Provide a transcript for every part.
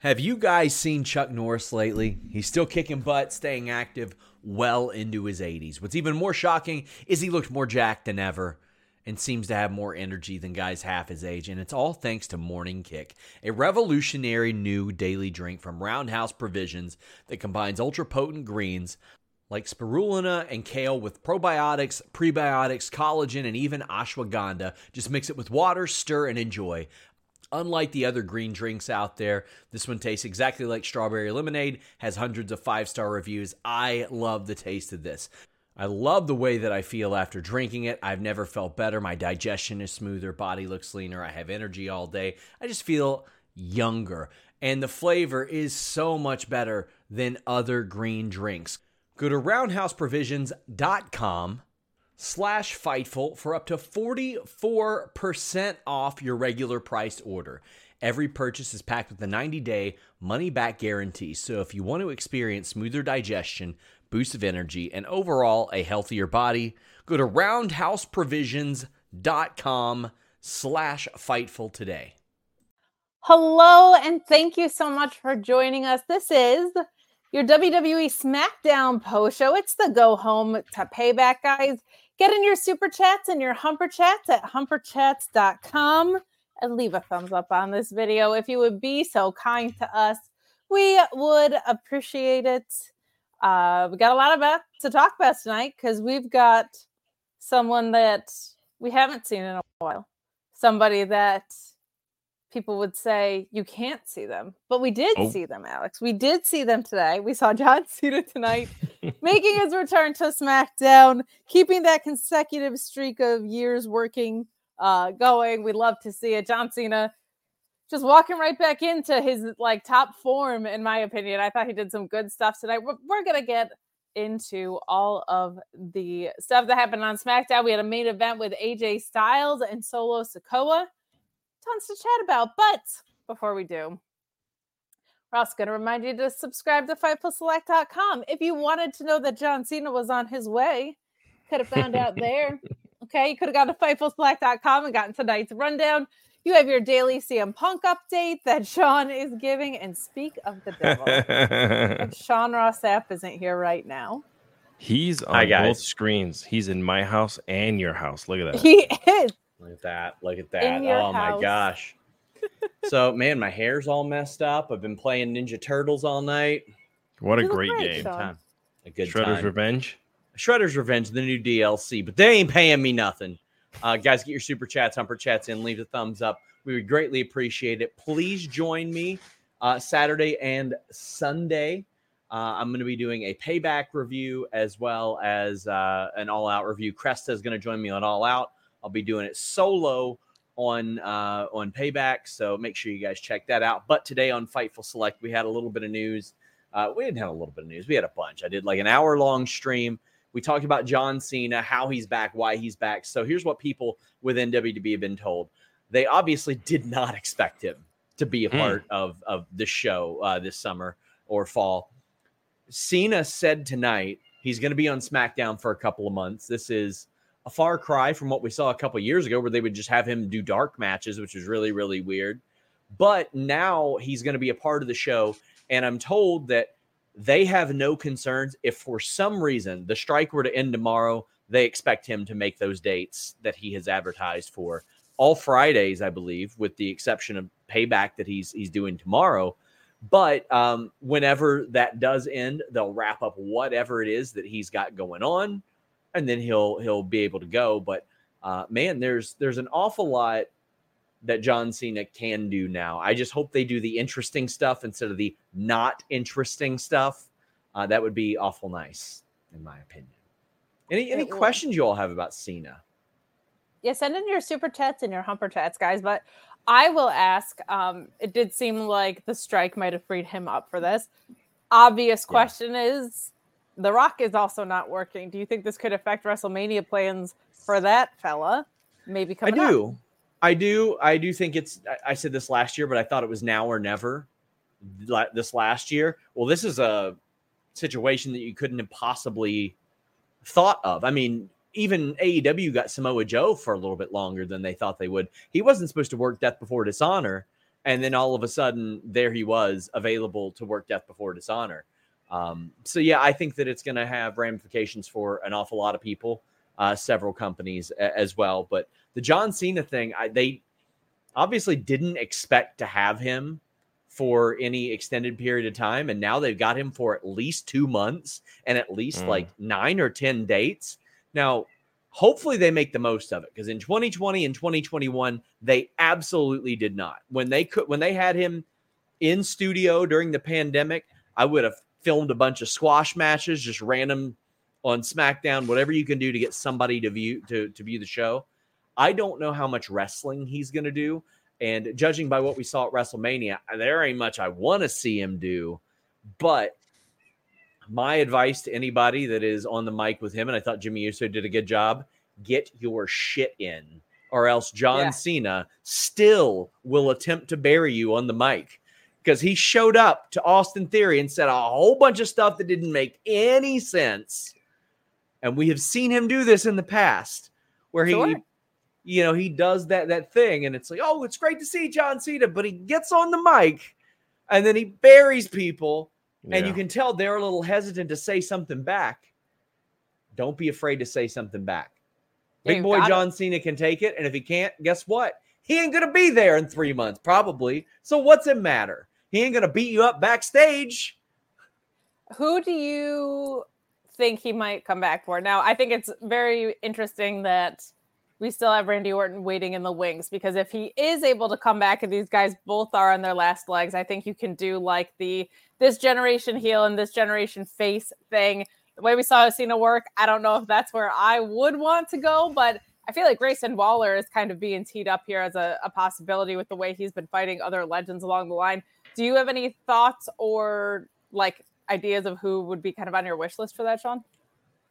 Have you guys seen Chuck Norris lately? He's still kicking butt, staying active well into his 80s. What's even more shocking is he looked more jacked than ever and seems to have more energy than guys half his age, and it's all thanks to Morning Kick, a revolutionary new daily drink from Roundhouse Provisions that combines ultra potent greens like spirulina and kale with probiotics, prebiotics, collagen, and even ashwagandha. Just mix it with water, stir, and enjoy. Unlike the other green drinks out there, this one tastes exactly like strawberry lemonade, has hundreds of five star reviews. I love the taste of this. I love the way that I feel after drinking it. I've never felt better. My digestion is smoother, body looks leaner, I have energy all day. I just feel younger. And the flavor is so much better than other green drinks. Go to roundhouseprovisions.com slash Fightful for up to 44% off your regular priced order. Every purchase is packed with a 90 day money back guarantee. So if you want to experience smoother digestion, boost of energy, and overall a healthier body, go to roundhouseprovisions.com slash Fightful today. Hello, and thank you so much for joining us. This is your WWE SmackDown post show. It's the go home to payback, guys. Get in your super chats and your humper chats at humperchats.com and leave a thumbs up on this video if you would be so kind to us. We would appreciate it. Uh, we got a lot about to talk about tonight because we've got someone that we haven't seen in a while. Somebody that people would say you can't see them, but we did oh. see them, Alex. We did see them today. We saw John Cena tonight making his return to SmackDown, keeping that consecutive streak of years working uh, going. We love to see it. John Cena just walking right back into his like top form, in my opinion. I thought he did some good stuff tonight. We're, we're gonna get into all of the stuff that happened on SmackDown. We had a main event with AJ Styles and Solo Sikoa tons to chat about. But before we do, we're also going to remind you to subscribe to FightfulSelect.com. If you wanted to know that John Cena was on his way, could have found out there. Okay, you could have gone to FightfulSelect.com and gotten tonight's rundown. You have your daily CM Punk update that Sean is giving. And speak of the devil, Sean Ross Sapp isn't here right now. He's on both screens. He's in my house and your house. Look at that. He is. Look at that. Look at that. Oh house. my gosh. so man, my hair's all messed up. I've been playing Ninja Turtles all night. What a great, great game. Time. A good Shredder's time. Revenge. Shredder's Revenge, the new DLC, but they ain't paying me nothing. Uh, guys, get your super chats, humper chats in, leave a thumbs up. We would greatly appreciate it. Please join me uh, Saturday and Sunday. Uh, I'm going to be doing a payback review as well as uh, an all out review. Cresta is going to join me on All Out. I'll be doing it solo on uh, on Payback, so make sure you guys check that out. But today on Fightful Select, we had a little bit of news. Uh, we didn't have a little bit of news. We had a bunch. I did like an hour long stream. We talked about John Cena, how he's back, why he's back. So here's what people within WWE have been told. They obviously did not expect him to be a hmm. part mm. of of the show uh, this summer or fall. Cena said tonight he's going to be on SmackDown for a couple of months. This is a far cry from what we saw a couple years ago, where they would just have him do dark matches, which was really, really weird. But now he's going to be a part of the show. And I'm told that they have no concerns if for some reason the strike were to end tomorrow, they expect him to make those dates that he has advertised for all Fridays, I believe, with the exception of payback that he's he's doing tomorrow. But um, whenever that does end, they'll wrap up whatever it is that he's got going on, and then he'll he'll be able to go. But uh, man, there's there's an awful lot that John Cena can do now. I just hope they do the interesting stuff instead of the not interesting stuff. Uh, that would be awful nice, in my opinion. Any any questions you all have about Cena? Yeah, send in your super chats and your humper chats, guys. But I will ask. Um, it did seem like the strike might have freed him up for this. Obvious question yeah. is The Rock is also not working. Do you think this could affect WrestleMania plans for that fella? Maybe coming I do. Up? I do. I do think it's. I said this last year, but I thought it was now or never. This last year. Well, this is a situation that you couldn't have possibly thought of. I mean, even AEW got Samoa Joe for a little bit longer than they thought they would. He wasn't supposed to work Death Before Dishonor, and then all of a sudden, there he was available to work Death Before Dishonor. Um, so yeah, I think that it's going to have ramifications for an awful lot of people, uh, several companies a- as well. But the John Cena thing, I, they obviously didn't expect to have him for any extended period of time, and now they've got him for at least two months and at least mm. like nine or ten dates. Now, hopefully they make the most of it because in 2020 and 2021 they absolutely did not. When they could when they had him in studio during the pandemic, I would have filmed a bunch of squash matches, just random on SmackDown, whatever you can do to get somebody to view to, to view the show. I don't know how much wrestling he's going to do. And judging by what we saw at WrestleMania, there ain't much I want to see him do. But my advice to anybody that is on the mic with him, and I thought Jimmy Uso did a good job, get your shit in, or else John yeah. Cena still will attempt to bury you on the mic because he showed up to Austin Theory and said a whole bunch of stuff that didn't make any sense. And we have seen him do this in the past where he, sure. you know, he does that that thing and it's like, "Oh, it's great to see John Cena," but he gets on the mic and then he buries people yeah. and you can tell they're a little hesitant to say something back. Don't be afraid to say something back. Big boy John it. Cena can take it, and if he can't, guess what? He ain't gonna be there in three months, probably. So what's it matter? He ain't gonna beat you up backstage. Who do you think he might come back for? Now, I think it's very interesting that we still have Randy Orton waiting in the wings because if he is able to come back and these guys both are on their last legs, I think you can do like the this generation heel and this generation face thing. The way we saw Cena work, I don't know if that's where I would want to go, but I feel like Grayson Waller is kind of being teed up here as a, a possibility with the way he's been fighting other legends along the line. Do you have any thoughts or like ideas of who would be kind of on your wish list for that, Sean?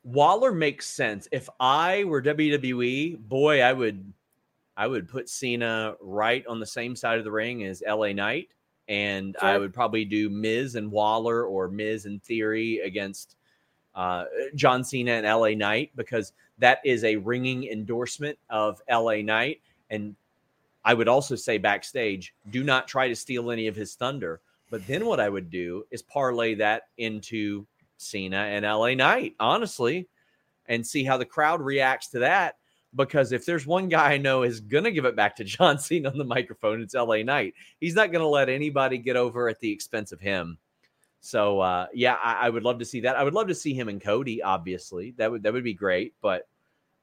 Waller makes sense. If I were WWE, boy, I would I would put Cena right on the same side of the ring as LA Knight. And sure. I would probably do Miz and Waller or Miz and Theory against uh, John Cena and LA Knight because that is a ringing endorsement of LA Knight. And I would also say backstage, do not try to steal any of his thunder. But then what I would do is parlay that into Cena and LA Knight, honestly, and see how the crowd reacts to that. Because if there's one guy I know is going to give it back to John Cena on the microphone, it's LA Knight. He's not going to let anybody get over at the expense of him. So uh, yeah, I, I, would love to see that. I would love to see him and Cody. Obviously, that would that would be great. But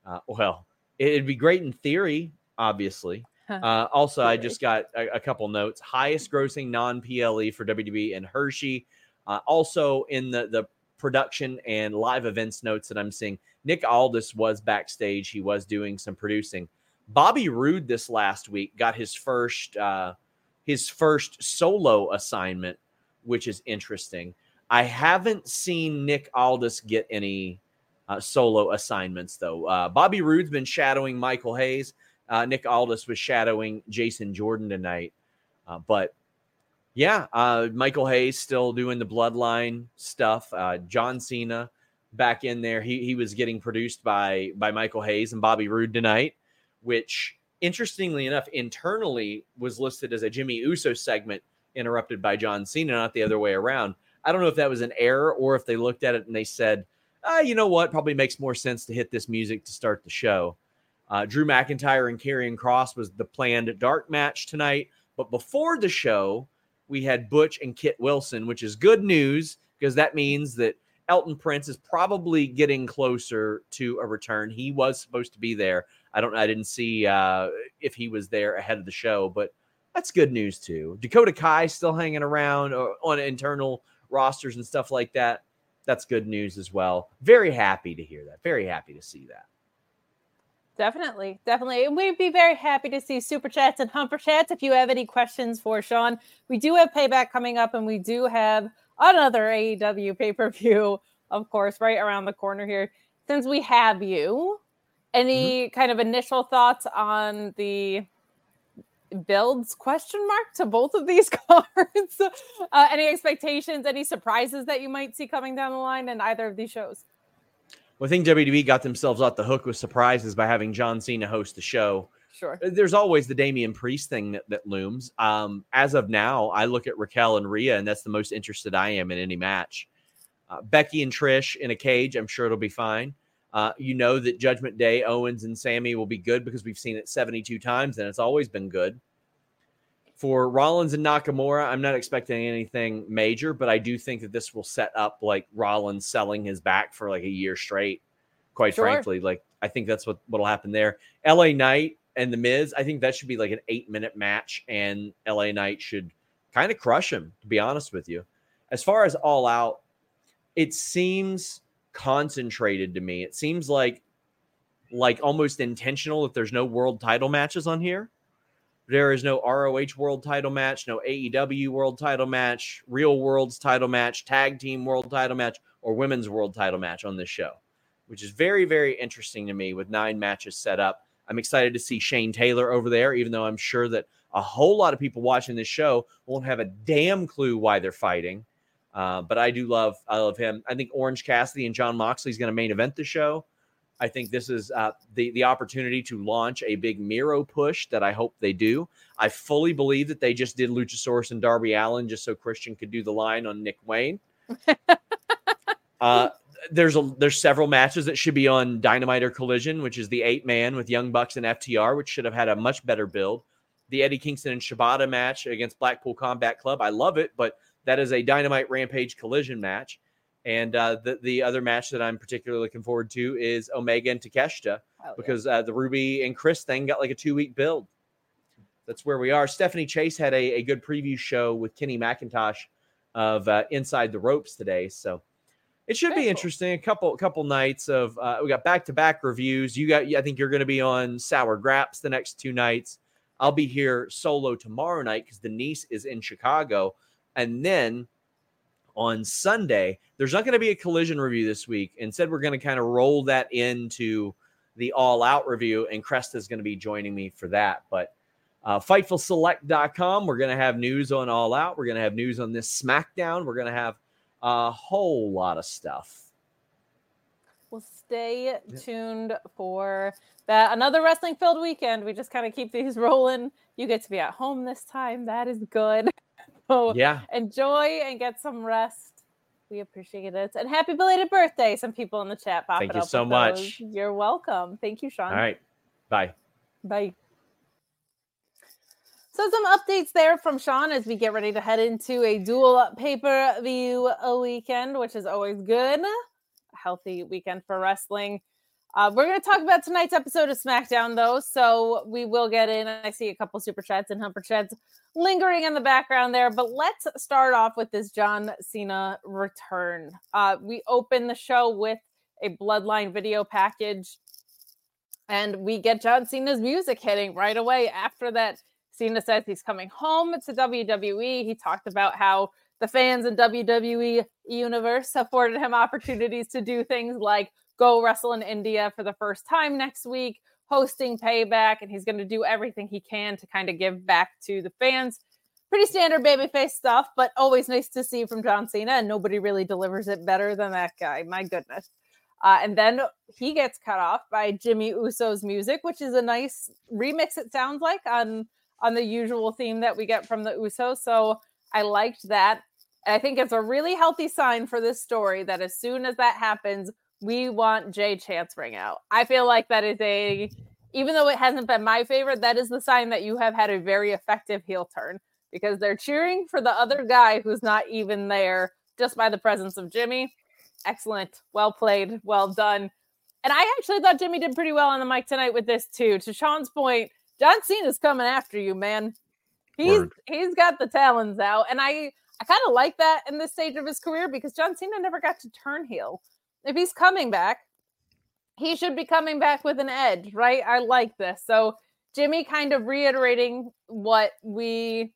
uh, well, it'd be great in theory. Obviously. Uh, also, I just got a, a, couple notes. Highest grossing non PLE for WWE and Hershey. Uh, also in the the production and live events notes that I'm seeing. Nick Aldis was backstage. He was doing some producing. Bobby Roode this last week got his first uh, his first solo assignment, which is interesting. I haven't seen Nick Aldis get any uh, solo assignments though. Uh, Bobby Roode's been shadowing Michael Hayes. Uh, Nick Aldis was shadowing Jason Jordan tonight, uh, but yeah, uh, Michael Hayes still doing the bloodline stuff. Uh, John Cena back in there. He he was getting produced by by Michael Hayes and Bobby Roode tonight, which interestingly enough, internally was listed as a Jimmy Uso segment interrupted by John Cena, not the other way around. I don't know if that was an error or if they looked at it and they said, ah, you know what, probably makes more sense to hit this music to start the show. Uh, Drew McIntyre and Karrion Kross was the planned dark match tonight, but before the show, we had Butch and Kit Wilson, which is good news because that means that Elton Prince is probably getting closer to a return. He was supposed to be there. I don't I didn't see uh, if he was there ahead of the show, but that's good news too. Dakota Kai still hanging around uh, on internal rosters and stuff like that. That's good news as well. Very happy to hear that. Very happy to see that. Definitely, definitely. And we'd be very happy to see super chats and humper chats if you have any questions for Sean. We do have payback coming up, and we do have another AEW pay per view, of course, right around the corner here. Since we have you, any mm-hmm. kind of initial thoughts on the builds question mark to both of these cards? uh, any expectations, any surprises that you might see coming down the line in either of these shows? Well, I think WWE got themselves off the hook with surprises by having John Cena host the show. Sure. Uh, there's always the Damian Priest thing that, that looms. Um, as of now, I look at Raquel and Rhea, and that's the most interested I am in any match. Uh, Becky and Trish in a cage, I'm sure it'll be fine. Uh, you know that Judgment Day, Owens and Sami will be good because we've seen it 72 times and it's always been good. For Rollins and Nakamura, I'm not expecting anything major, but I do think that this will set up like Rollins selling his back for like a year straight. Quite sure. frankly, like I think that's what what'll happen there. LA Knight and the Miz, I think that should be like an eight minute match, and LA Knight should kind of crush him. To be honest with you, as far as All Out, it seems concentrated to me. It seems like like almost intentional that there's no world title matches on here. There is no ROH world title match, no AEW world title match, Real World's title match, tag team world title match, or women's world title match on this show, which is very, very interesting to me with nine matches set up. I'm excited to see Shane Taylor over there, even though I'm sure that a whole lot of people watching this show won't have a damn clue why they're fighting. Uh, but I do love I love him. I think Orange Cassidy and Jon Moxley is going to main event the show. I think this is uh, the the opportunity to launch a big Miro push that I hope they do. I fully believe that they just did Luchasaurus and Darby Allin just so Christian could do the line on Nick Wayne. uh, there's a there's several matches that should be on Dynamite or Collision, which is the eight man with Young Bucks and FTR, which should have had a much better build. The Eddie Kingston and Shibata match against Blackpool Combat Club, I love it, but that is a Dynamite Rampage Collision match. And uh, the the other match that I'm particularly looking forward to is Omega and Takeshita oh, because yeah. uh, the Ruby and Chris thing got like a two week build. That's where we are. Stephanie Chase had a, a good preview show with Kenny McIntosh of uh, Inside the Ropes today, so it should Very be interesting. A couple couple nights of uh, we got back to back reviews. You got I think you're going to be on Sour Graps the next two nights. I'll be here solo tomorrow night because Denise is in Chicago, and then on Sunday. There's not going to be a collision review this week. Instead, we're going to kind of roll that into the all out review, and Cresta is going to be joining me for that. But uh, FightfulSelect.com, we're going to have news on All Out. We're going to have news on this SmackDown. We're going to have a whole lot of stuff. Well, stay tuned for that. Another wrestling filled weekend. We just kind of keep these rolling. You get to be at home this time. That is good. So yeah, enjoy and get some rest. We appreciate it. And happy belated birthday. Some people in the chat pop Thank you so much. Those. You're welcome. Thank you, Sean. All right. Bye. Bye. So some updates there from Sean as we get ready to head into a dual pay-per view a weekend, which is always good. A healthy weekend for wrestling. Uh, we're going to talk about tonight's episode of SmackDown, though, so we will get in. I see a couple super chats and humper chats lingering in the background there, but let's start off with this John Cena return. Uh, we open the show with a Bloodline video package, and we get John Cena's music hitting right away. After that, Cena says he's coming home to WWE. He talked about how the fans in WWE universe afforded him opportunities to do things like go wrestle in India for the first time next week, hosting payback, and he's going to do everything he can to kind of give back to the fans. Pretty standard babyface stuff, but always nice to see from John Cena, and nobody really delivers it better than that guy. My goodness. Uh, and then he gets cut off by Jimmy Uso's music, which is a nice remix. It sounds like on on the usual theme that we get from the Usos. So I liked that. And I think it's a really healthy sign for this story that as soon as that happens, we want Jey Chance ring out. I feel like that is a, even though it hasn't been my favorite, that is the sign that you have had a very effective heel turn because they're cheering for the other guy who's not even there just by the presence of Jimmy. Excellent. Well played. Well done. And I actually thought Jimmy did pretty well on the mic tonight with this too. To Sean's point, John Cena's coming after you, man. He's Word. he's got the talons out. And I I kind of like that in this stage of his career because John Cena never got to turn heel. If he's coming back, he should be coming back with an edge, right? I like this. So Jimmy kind of reiterating what we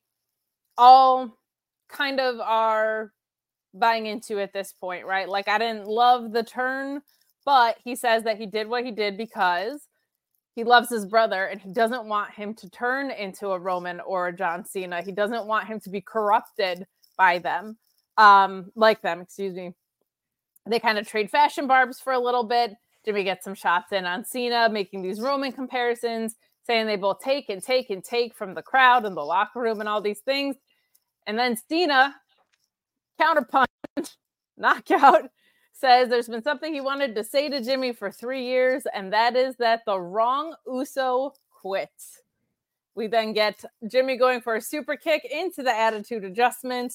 all kind of are buying into at this point, right? Like I didn't love the turn, but he says that he did what he did because he loves his brother and he doesn't want him to turn into a Roman or a John Cena. He doesn't want him to be corrupted by them, um, like them, excuse me. They kind of trade fashion barbs for a little bit. Jimmy gets some shots in on Cena, making these Roman comparisons, saying they both take and take and take from the crowd and the locker room and all these things. And then Cena, counterpunch, knockout, says there's been something he wanted to say to Jimmy for three years, and that is that the wrong Uso quits. We then get Jimmy going for a super kick into the attitude adjustment.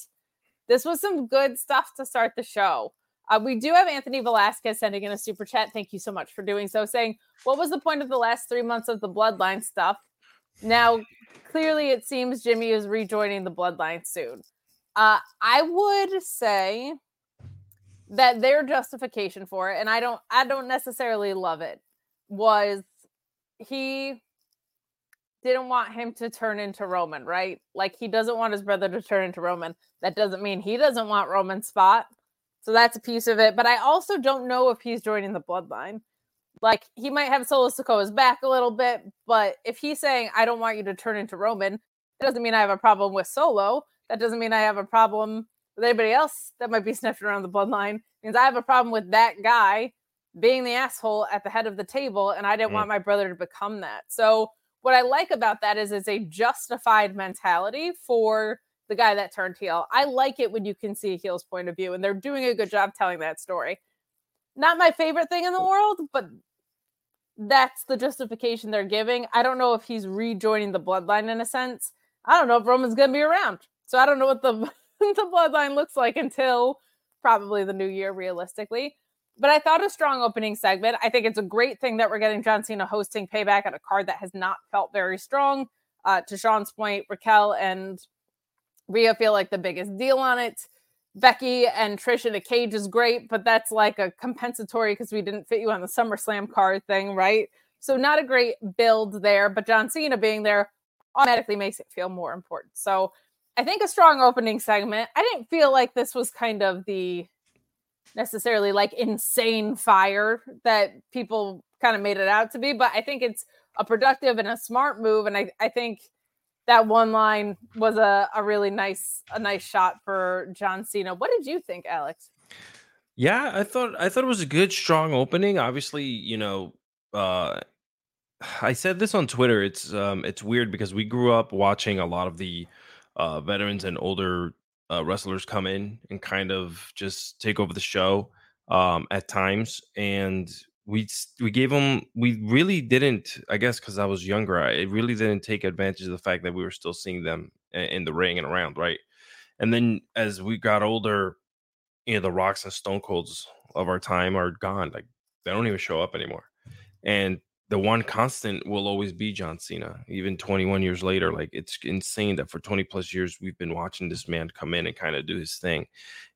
This was some good stuff to start the show. Uh, we do have Anthony Velasquez sending in a super chat. Thank you so much for doing so. Saying, What was the point of the last three months of the bloodline stuff? Now, clearly, it seems Jimmy is rejoining the bloodline soon. Uh, I would say that their justification for it, and I don't, I don't necessarily love it, was he didn't want him to turn into Roman, right? Like he doesn't want his brother to turn into Roman. That doesn't mean he doesn't want Roman's spot. So that's a piece of it. But I also don't know if he's joining the bloodline. Like he might have Solo Sikoa's back a little bit, but if he's saying, I don't want you to turn into Roman, it doesn't mean I have a problem with Solo. That doesn't mean I have a problem with anybody else that might be sniffing around the bloodline. It means I have a problem with that guy being the asshole at the head of the table, and I didn't mm. want my brother to become that. So what I like about that is it's a justified mentality for the guy that turned heel. I like it when you can see a heel's point of view, and they're doing a good job telling that story. Not my favorite thing in the world, but that's the justification they're giving. I don't know if he's rejoining the bloodline in a sense. I don't know if Roman's going to be around. So I don't know what the the bloodline looks like until probably the new year realistically. But I thought a strong opening segment. I think it's a great thing that we're getting John Cena hosting payback at a card that has not felt very strong. Uh, to Sean's point, Raquel and Rhea feel like the biggest deal on it. Becky and Trish in a cage is great, but that's like a compensatory because we didn't fit you on the SummerSlam card thing, right? So not a great build there, but John Cena being there automatically makes it feel more important. So I think a strong opening segment. I didn't feel like this was kind of the necessarily like insane fire that people kind of made it out to be, but I think it's a productive and a smart move. And I, I think that one line was a, a really nice a nice shot for John Cena. What did you think, Alex? Yeah, I thought I thought it was a good strong opening. Obviously, you know, uh I said this on Twitter. It's um it's weird because we grew up watching a lot of the uh veterans and older uh, wrestlers come in and kind of just take over the show um at times and we we gave them we really didn't i guess because i was younger i really didn't take advantage of the fact that we were still seeing them in the ring and around right? And then as we got older you know the rocks and stone colds of our time are gone like they don't even show up anymore. And the one constant will always be john cena even 21 years later like it's insane that for 20 plus years we've been watching this man come in and kind of do his thing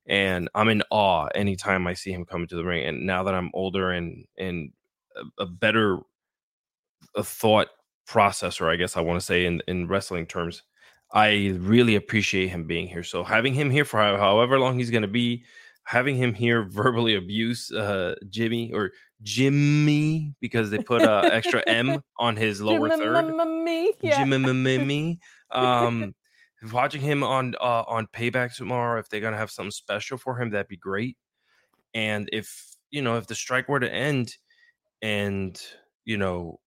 and I'm in awe anytime I see him come into the ring. And now that I'm older and and a, a better a thought processor, I guess I want to say in in wrestling terms, I really appreciate him being here. So having him here for however long he's going to be, having him here verbally abuse uh, Jimmy or Jimmy because they put a uh, extra M on his lower third. Jimmy, um, watching him on uh, on Payback tomorrow, if they're gonna have something special for him, that'd be great. And if you know, if the strike were to end, and you know,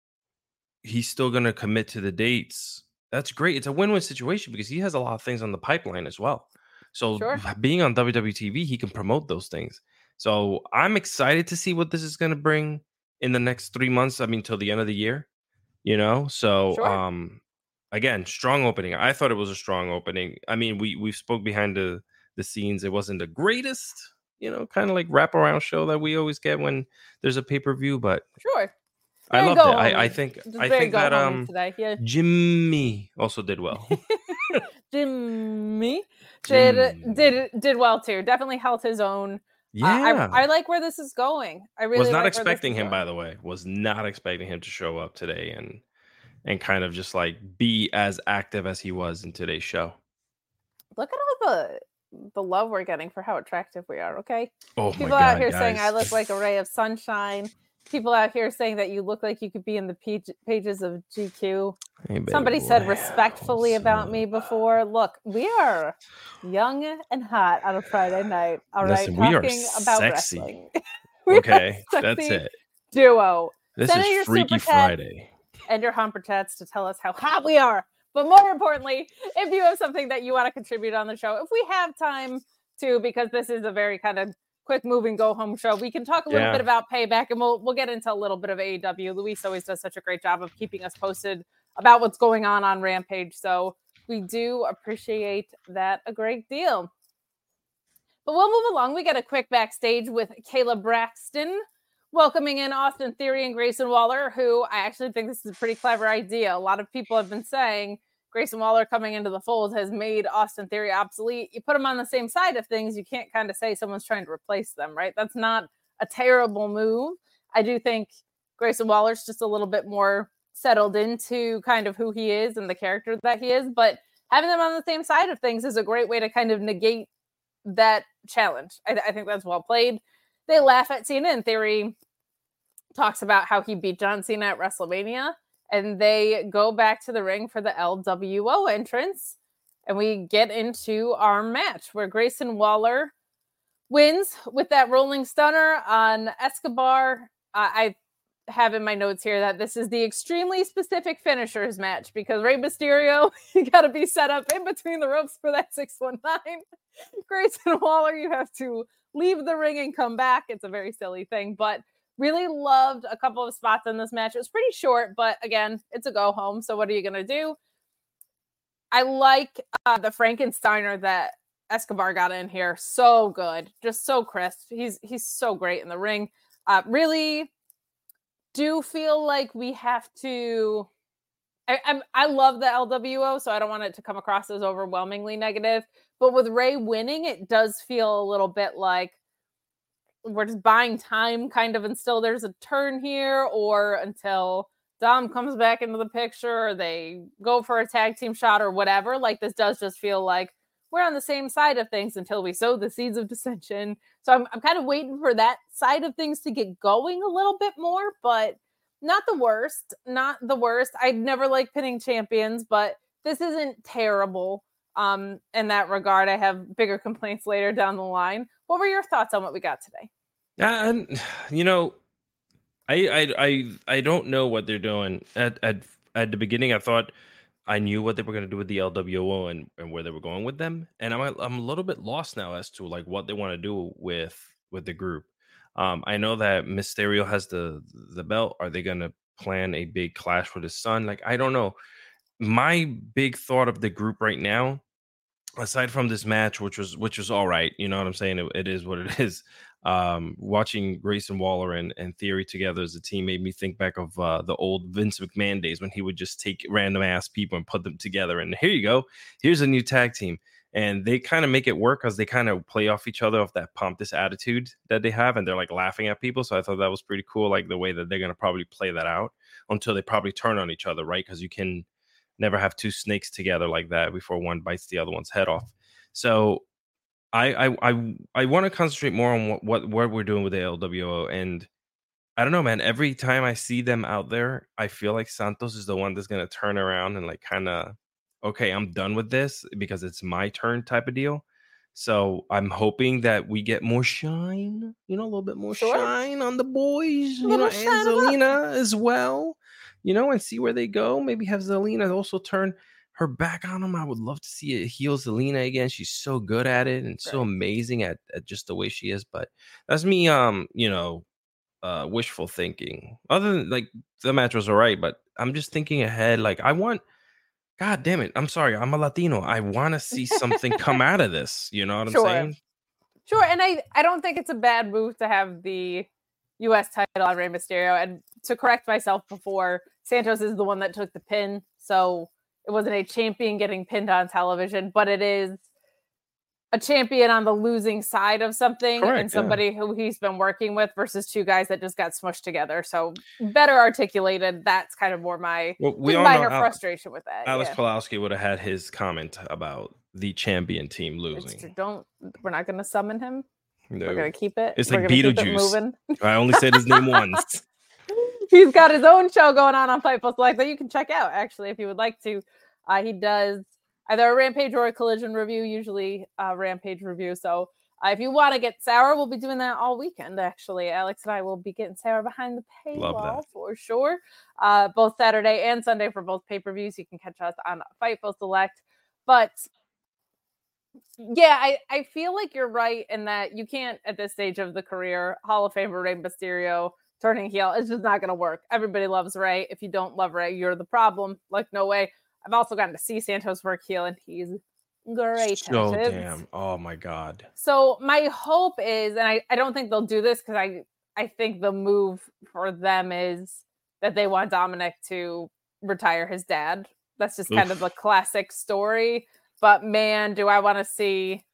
he's still gonna commit to the dates, that's great. It's a win-win situation because he has a lot of things on the pipeline as well. So sure. being on WWTV, he can promote those things. So I'm excited to see what this is gonna bring in the next three months. I mean, till the end of the year. You know, so sure. um again, strong opening. I thought it was a strong opening. I mean, we we spoke behind the the scenes. It wasn't the greatest, you know, kind of like wraparound show that we always get when there's a pay per view, but Sure. I loved it. I, I think Just I think that um today. Yeah. Jimmy also did well. Jimmy did did did well too. Definitely held his own. Yeah, I, I like where this is going. I really was not like expecting him going. by the way. Was not expecting him to show up today and and kind of just like be as active as he was in today's show. Look at all the the love we're getting for how attractive we are. Okay, Oh people god, out here saying I look like a ray of sunshine. People out here saying that you look like you could be in the page, pages of GQ. Hey, Somebody said respectfully about me before. Look, we are young and hot on a Friday night. All right, Listen, we are talking about sexy. wrestling. Are Okay, that's it. Duo This Send is Freaky. Friday. and your humper chats to tell us how hot we are. But more importantly, if you have something that you want to contribute on the show, if we have time to, because this is a very kind of quick moving go home show, we can talk a little Yeah. bit about payback and we'll we'll get into a little bit of AEW. Luis always does such a great job of keeping us posted about what's going on on Rampage. So we do appreciate that a great deal. But we'll move along. We get a quick backstage with Kayla Braxton welcoming in Austin Theory and Grayson Waller, who I actually think this is a pretty clever idea. A lot of people have been saying Grayson Waller coming into the fold has made Austin Theory obsolete. You put them on the same side of things, you can't kind of say someone's trying to replace them, right? That's not a terrible move. I do think Grayson Waller's just a little bit more settled into kind of who he is and the character that he is, but having them on the same side of things is a great way to kind of negate that challenge. I, I think that's well played. They laugh at Cena in theory, talks about how he beat John Cena at WrestleMania, and they go back to the ring for the LWO entrance. And we get into our match where Grayson Waller wins with that rolling stunner on Escobar. I have in my notes here that this is the extremely specific finishers match because Rey Mysterio, you got to be set up in between the ropes for that 619. Grayson Waller, you have to leave the ring and come back. It's a very silly thing, but really loved a couple of spots in this match. It was pretty short, but again, it's a go home. So what are you going to do? I like uh, the Frankensteiner that Escobar got in here. So good, just so crisp. He's he's so great in the ring. Uh, really do feel like we have to. I, I'm, I love the LWO, so I don't want it to come across as overwhelmingly negative. But with Rey winning, it does feel a little bit like we're just buying time, kind of, until there's a turn here, or until Dom comes back into the picture, or they go for a tag team shot, or whatever. Like this does just feel like we're on the same side of things until we sow the seeds of dissension. So I'm, I'm kind of waiting for that side of things to get going a little bit more, but not the worst. Not the worst. I'd never like pinning champions, but this isn't terrible. Um, in that regard, I have bigger complaints later down the line. What were your thoughts on what we got today? And you know, I I I I don't know what they're doing. At at at the beginning, I thought I knew what they were going to do with the LWO and, and where they were going with them, and I'm I'm a little bit lost now as to like what they want to do with with the group. Um, I know that Mysterio has the the belt. Are they going to plan a big clash with his son? Like I don't know. My big thought of the group right now, aside from this match, which was which was all right, you know what I'm saying? It, it is what it is um, watching Grayson Waller and, and Theory together as a team made me think back of uh, the old Vince McMahon days when he would just take random ass people and put them together. And here you go, here's a new tag team. And they kind of make it work because they kind of play off each other off that pompous attitude that they have, and they're like laughing at people. So I thought that was pretty cool, like the way that they're gonna probably play that out until they probably turn on each other, right? Because you can never have two snakes together like that before one bites the other one's head off. So I I I, I want to concentrate more on what, what what we're doing with the LWO and I don't know, man. Every time I see them out there, I feel like Santos is the one that's gonna turn around and like kind of, okay, I'm done with this because it's my turn type of deal. So I'm hoping that we get more shine, you know, a little bit more Sure. shine on the boys, you know, shine and 'em up. As well, you know, and see where they go. Maybe have Zelina also turn her back on him. I would love to see it heal Zelina again. She's so good at it and so amazing at, at just the way she is. But that's me, um, you know, uh, wishful thinking. Other than like the match was all right, but I'm just thinking ahead. Like I want, God damn it. I'm sorry. I'm a Latino. I want to see something come out of this. You know what I'm Sure. saying? Sure, and I I don't think it's a bad move to have the U.S. title on Rey Mysterio. And to correct myself before, Santos is the one that took the pin, so it wasn't a champion getting pinned on television, but it is a champion on the losing side of something Correct, and somebody who he's been working with versus two guys that just got smushed together. So better articulated. That's kind of more my Well, we minor Al- frustration with that. Alex yeah. Pulowski would have had his comment about the champion team losing. Don't we're not gonna summon him. No. We're gonna keep it. It's We're like gonna it Beetlejuice. I only said his name once. He's got his own show going on on Fightful Select that you can check out actually if you would like to. Uh, he does either a Rampage or a Collision review, usually a Rampage review. So uh, if you want to get sour, we'll be doing that all weekend. Actually, Alex and I will be getting sour behind the paywall for sure. Uh, both Saturday and Sunday for both pay per views. You can catch us on Fightful Select, but yeah, I, I feel like you're right in that you can't at this stage of the career Hall of Famer Rey Mysterio turning heel. It's just not going to work. Everybody loves Rey. If you don't love Rey, you're the problem. Like no way. I've also gotten to see Santos work heel, and he's great. so at damn. Oh my god. So my hope is, and I, I don't think they'll do this because I I think the move for them is that they want Dominic to retire his dad. That's just kind of a classic story. But man, do I want to see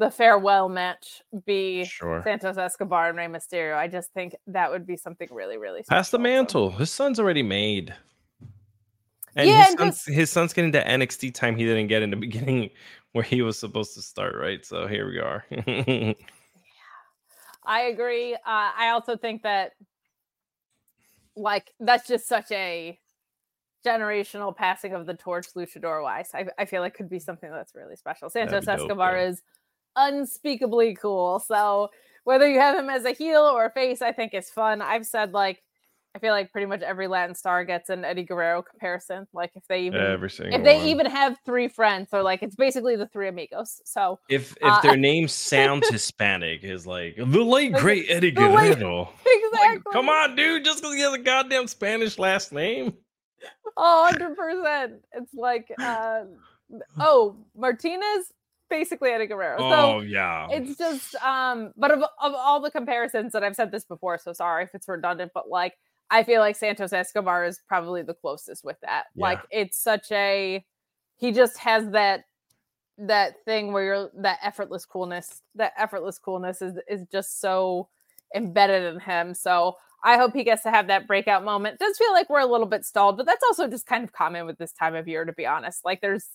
the farewell match be Sure. Santos Escobar and Rey Mysterio. I just think that would be something really, really special. Pass the mantle. His son's already made. And Yeah, his and son's his son's getting the NXT time he didn't get in the beginning where he was supposed to start, right? So here we are. Yeah. I agree. Uh, I also think that, like, that's just such a generational passing of the torch, luchador wise. I, I feel like could be something that's really special. Santos be dope, Escobar yeah. is unspeakably cool. So whether you have him as a heel or a face, I think is fun. I've said like, I feel like pretty much every Latin star gets an Eddie Guerrero comparison. Like if they even Every single if they one. even have three friends, so like it's basically the three amigos. So if if uh, their name sounds Hispanic, is like the late great Eddie the late- Guerrero. exactly. Like, come on, dude! Just because he has a goddamn Spanish last name. Oh, 100%. It's like, uh, oh, Martinez, basically Eddie Guerrero. oh So yeah. it's just, um, but of, of all the comparisons that I've said this before, so sorry if it's redundant, but like, I feel like Santos Escobar is probably the closest with that. Yeah. Like, it's such a, he just has that, that thing where you're, that effortless coolness, that effortless coolness is, is just so embedded in him. So, I hope he gets to have that breakout moment. Does feel like we're a little bit stalled, but that's also just kind of common with this time of year, to be honest. Like there's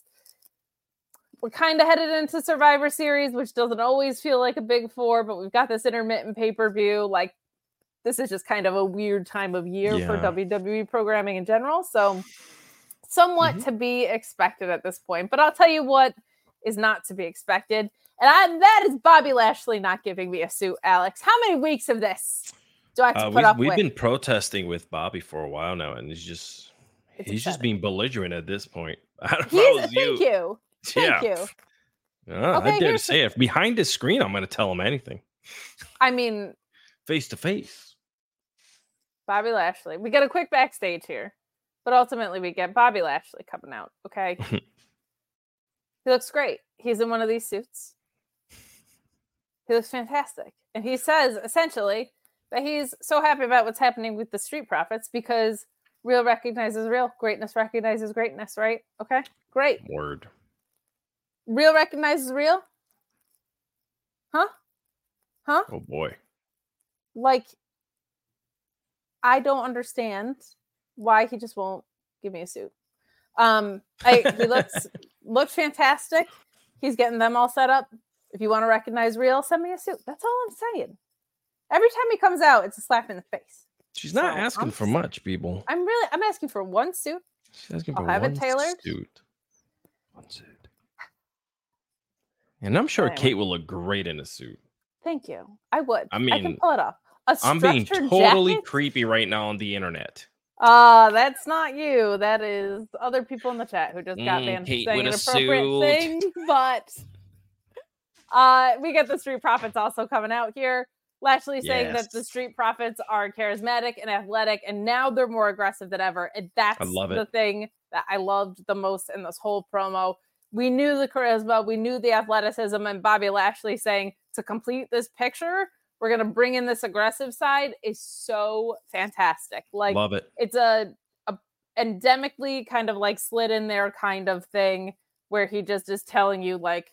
we're kind of headed into Survivor Series, which doesn't always feel like a big four, but we've got this intermittent pay-per-view. Like this is just kind of a weird time of year for WWE programming in general. So somewhat to be expected at this point. But I'll tell you what is not to be expected. And I, that is Bobby Lashley not giving me a suit, Alex. How many weeks of this do I have to Uh, put we've up we've with? been protesting with Bobby for a while now, and he's just It's he's just being belligerent at this point. I don't know. He's, I thank you. you. Thank yeah. you. Uh, Okay, I dare to say it. Behind his screen, I'm going to tell him anything I mean, face to face. Bobby Lashley. We get a quick backstage here, but ultimately we get Bobby Lashley coming out. Okay. he looks great. He's in one of these suits. He looks fantastic. And he says essentially that he's so happy about what's happening with the Street Profits because real recognizes real, greatness recognizes greatness, right? Okay. Great. Word. Real recognizes real? Huh? Huh? Oh boy. like I don't understand why he just won't give me a suit. Um, I, he looks looks fantastic. He's getting them all set up. If you want to recognize real, send me a suit. That's all I'm saying. Every time he comes out, it's a slap in the face. She's not So, asking I'm for much, people. I'm really I'm asking for one suit. She's asking I'll for have it one tailored. suit. One suit. And I'm sure Anyway. Kate will look great in a suit. Thank you. I would. I I can mean, pull it off. A I'm being totally jacket? creepy right now on the internet. Uh, that's not you. That is other people in the chat who just got Mm, banned for Kate saying with an appropriate suit. thing. But uh, we get the Street Profits also coming out here. Lashley saying that the Street Profits are charismatic and athletic, and now they're more aggressive than ever. And that's the thing that I loved the most in this whole promo. We knew the charisma, we knew the athleticism, and Bobby Lashley saying to complete this picture, we're gonna bring in this aggressive side is so fantastic. Like Love it. it's a, a endemically kind of like slid in there kind of thing where he just is telling you like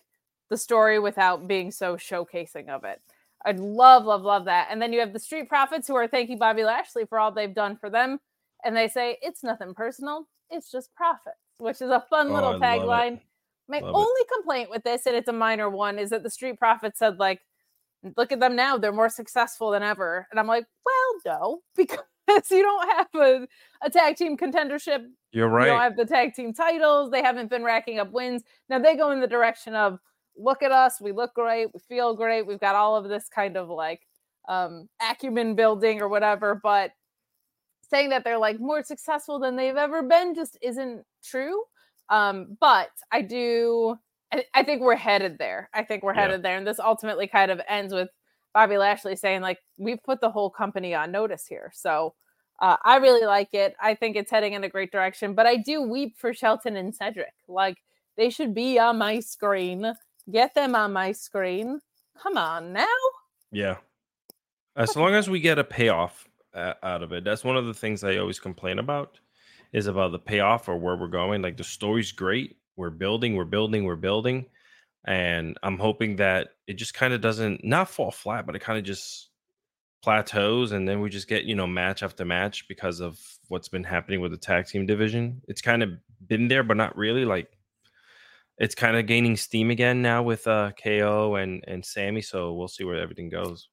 the story without being so showcasing of it. I'd love, love, love that. And then you have the Street Profits who are thanking Bobby Lashley for all they've done for them. And they say, it's nothing personal, it's just profits, which is a fun Oh, little I tagline. My Love it. only complaint with this, and it's a minor one, is that the Street Profits said, like, look at them now, they're more successful than ever. And I'm like, well, no, because you don't have a, a tag team contendership You're right. you don't have the tag team titles. They haven't been racking up wins. Now they go in the direction of look at us, we look great, we feel great, we've got all of this kind of like um acumen building or whatever, but saying that they're like more successful than they've ever been just isn't true. Um, but I do I, I think we're headed there. I think we're Yeah. headed there. And this ultimately kind of ends with Bobby Lashley saying, like, we've put the whole company on notice here. So uh, I really like it. I think it's heading in a great direction. But I do weep for Shelton and Cedric. Like, they should be on my screen. Get them on my screen. Come on now. Yeah. As long as we get a payoff uh, out of it, that's one of the things I always complain about is about the payoff or where we're going. Like the story's great. We're building, we're building, we're building. And I'm hoping that it just kind of doesn't not fall flat, but it kind of just plateaus and then we just get, you know, match after match because of what's been happening with the tag team division. It's kind of been there, but not really. Like it's kind of gaining steam again now with uh KO and and Sami. So we'll see where everything goes.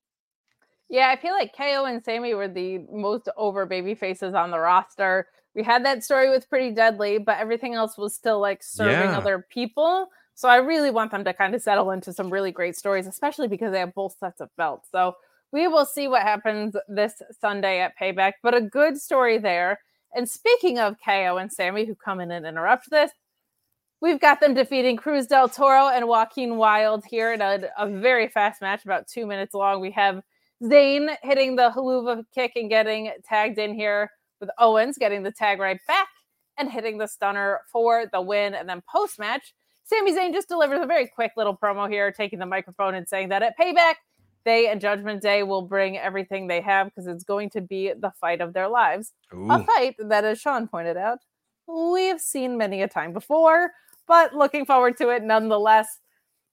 Yeah, I feel like KO and Sami were the most over baby faces on the roster. We had that story with Pretty Deadly, but everything else was still like serving Yeah. other people. So I really want them to kind of settle into some really great stories, especially because they have both sets of belts. So we will see what happens this Sunday at Payback, but a good story there. And speaking of KO and Sami, who come in and interrupt this, we've got them defeating Cruz del Toro and Joaquin Wilde here in a, a very fast match, about two minutes long. We have Zayn hitting the Helluva Kick and getting tagged in here with Owens getting the tag right back and hitting the stunner for the win. And then post match, Sami Zayn just delivers a very quick little promo here, taking the microphone and saying that at Payback, they and Judgment Day will bring everything they have because it's going to be the fight of their lives. A fight that, as Sean pointed out, we've seen many a time before, but looking forward to it nonetheless.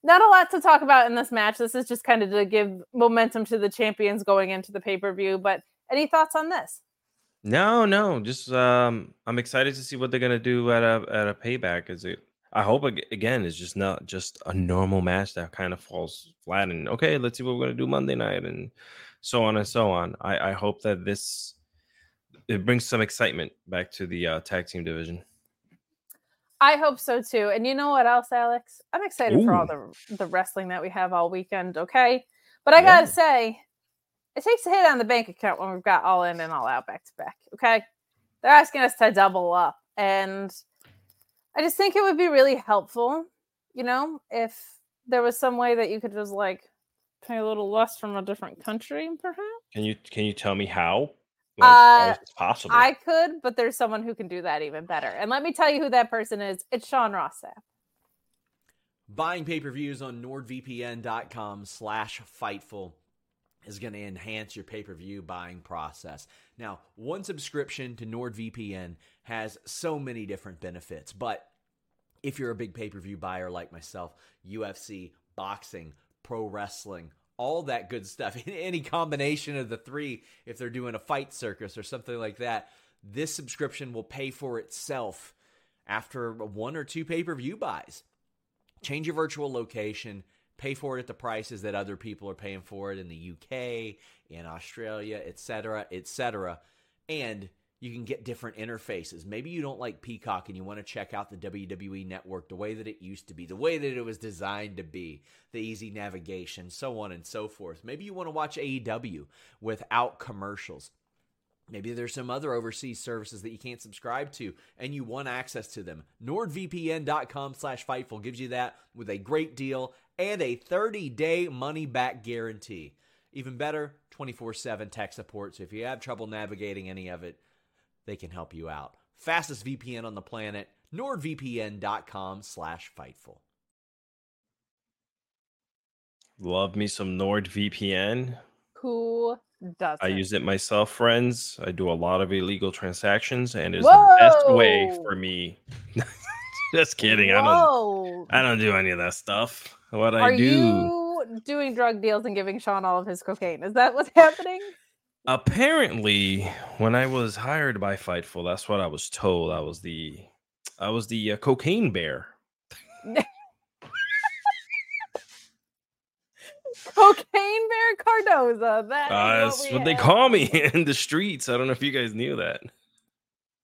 Not a lot to talk about in this match. This is just kind of to give momentum to the champions going into the pay per view. But any thoughts on this? No, no. Just um, I'm excited to see what they're gonna do at a at a payback. Is it? I hope ag- again it's just not just a normal match that kind of falls flat. And okay, let's see what we're gonna do Monday night, and so on and so on. I I hope that this it brings some excitement back to the uh, tag team division. I hope so too. And you know what else, Alex? I'm excited for all the the wrestling that we have all weekend. Okay, but I gotta say, it takes a hit on the bank account when we've got all in and all out back to back. Okay, they're asking us to double up, and I just think it would be really helpful, you know, if there was some way that you could just like pay a little less from a different country, perhaps. Can you can you tell me how? Like, Uh, is this possible? I could, but there's someone who can do that even better. And let me tell you who that person is. It's Sean Ross Sapp. Buying pay-per-views on nordvpn.com slash fightful is going to enhance your pay-per-view buying process. Now, one subscription to NordVPN has so many different benefits, but if you're a big pay-per-view buyer like myself, UFC, boxing, pro wrestling, all that good stuff, any combination of the three, if they're doing a fight circus or something like that, this subscription will pay for itself after one or two pay-per-view buys change your virtual location, pay for it at the prices that other people are paying for it in the UK, in Australia, etc., etc. And you can get different interfaces. Maybe you don't like Peacock and you want to check out the WWE network the way that it used to be, the way that it was designed to be, the easy navigation, so on and so forth. Maybe you want to watch AEW without commercials. Maybe there's some other overseas services that you can't subscribe to and you want access to them. NordVPN.com slash Fightful gives you that with a great deal and a 30-day money-back guarantee. Even better, 24-7 tech support. So if you have trouble navigating any of it, they can help you out. Fastest VPN on the planet. NordVPN.com slash Fightful. Love me some NordVPN. Who doesn't? I use it myself, friends. I do a lot of illegal transactions, and it's the best way for me. Just kidding. I don't. I don't do any of that stuff. What Are I do. you doing drug deals and giving Sean all of his cocaine? Is that what's happening? Apparently, when I was hired by Fightful, that's what I was told. I was the, I was the uh, cocaine bear. Cocaine Bear Cardoza. That Uh, that's we what they call me in the streets. I don't know if you guys knew that.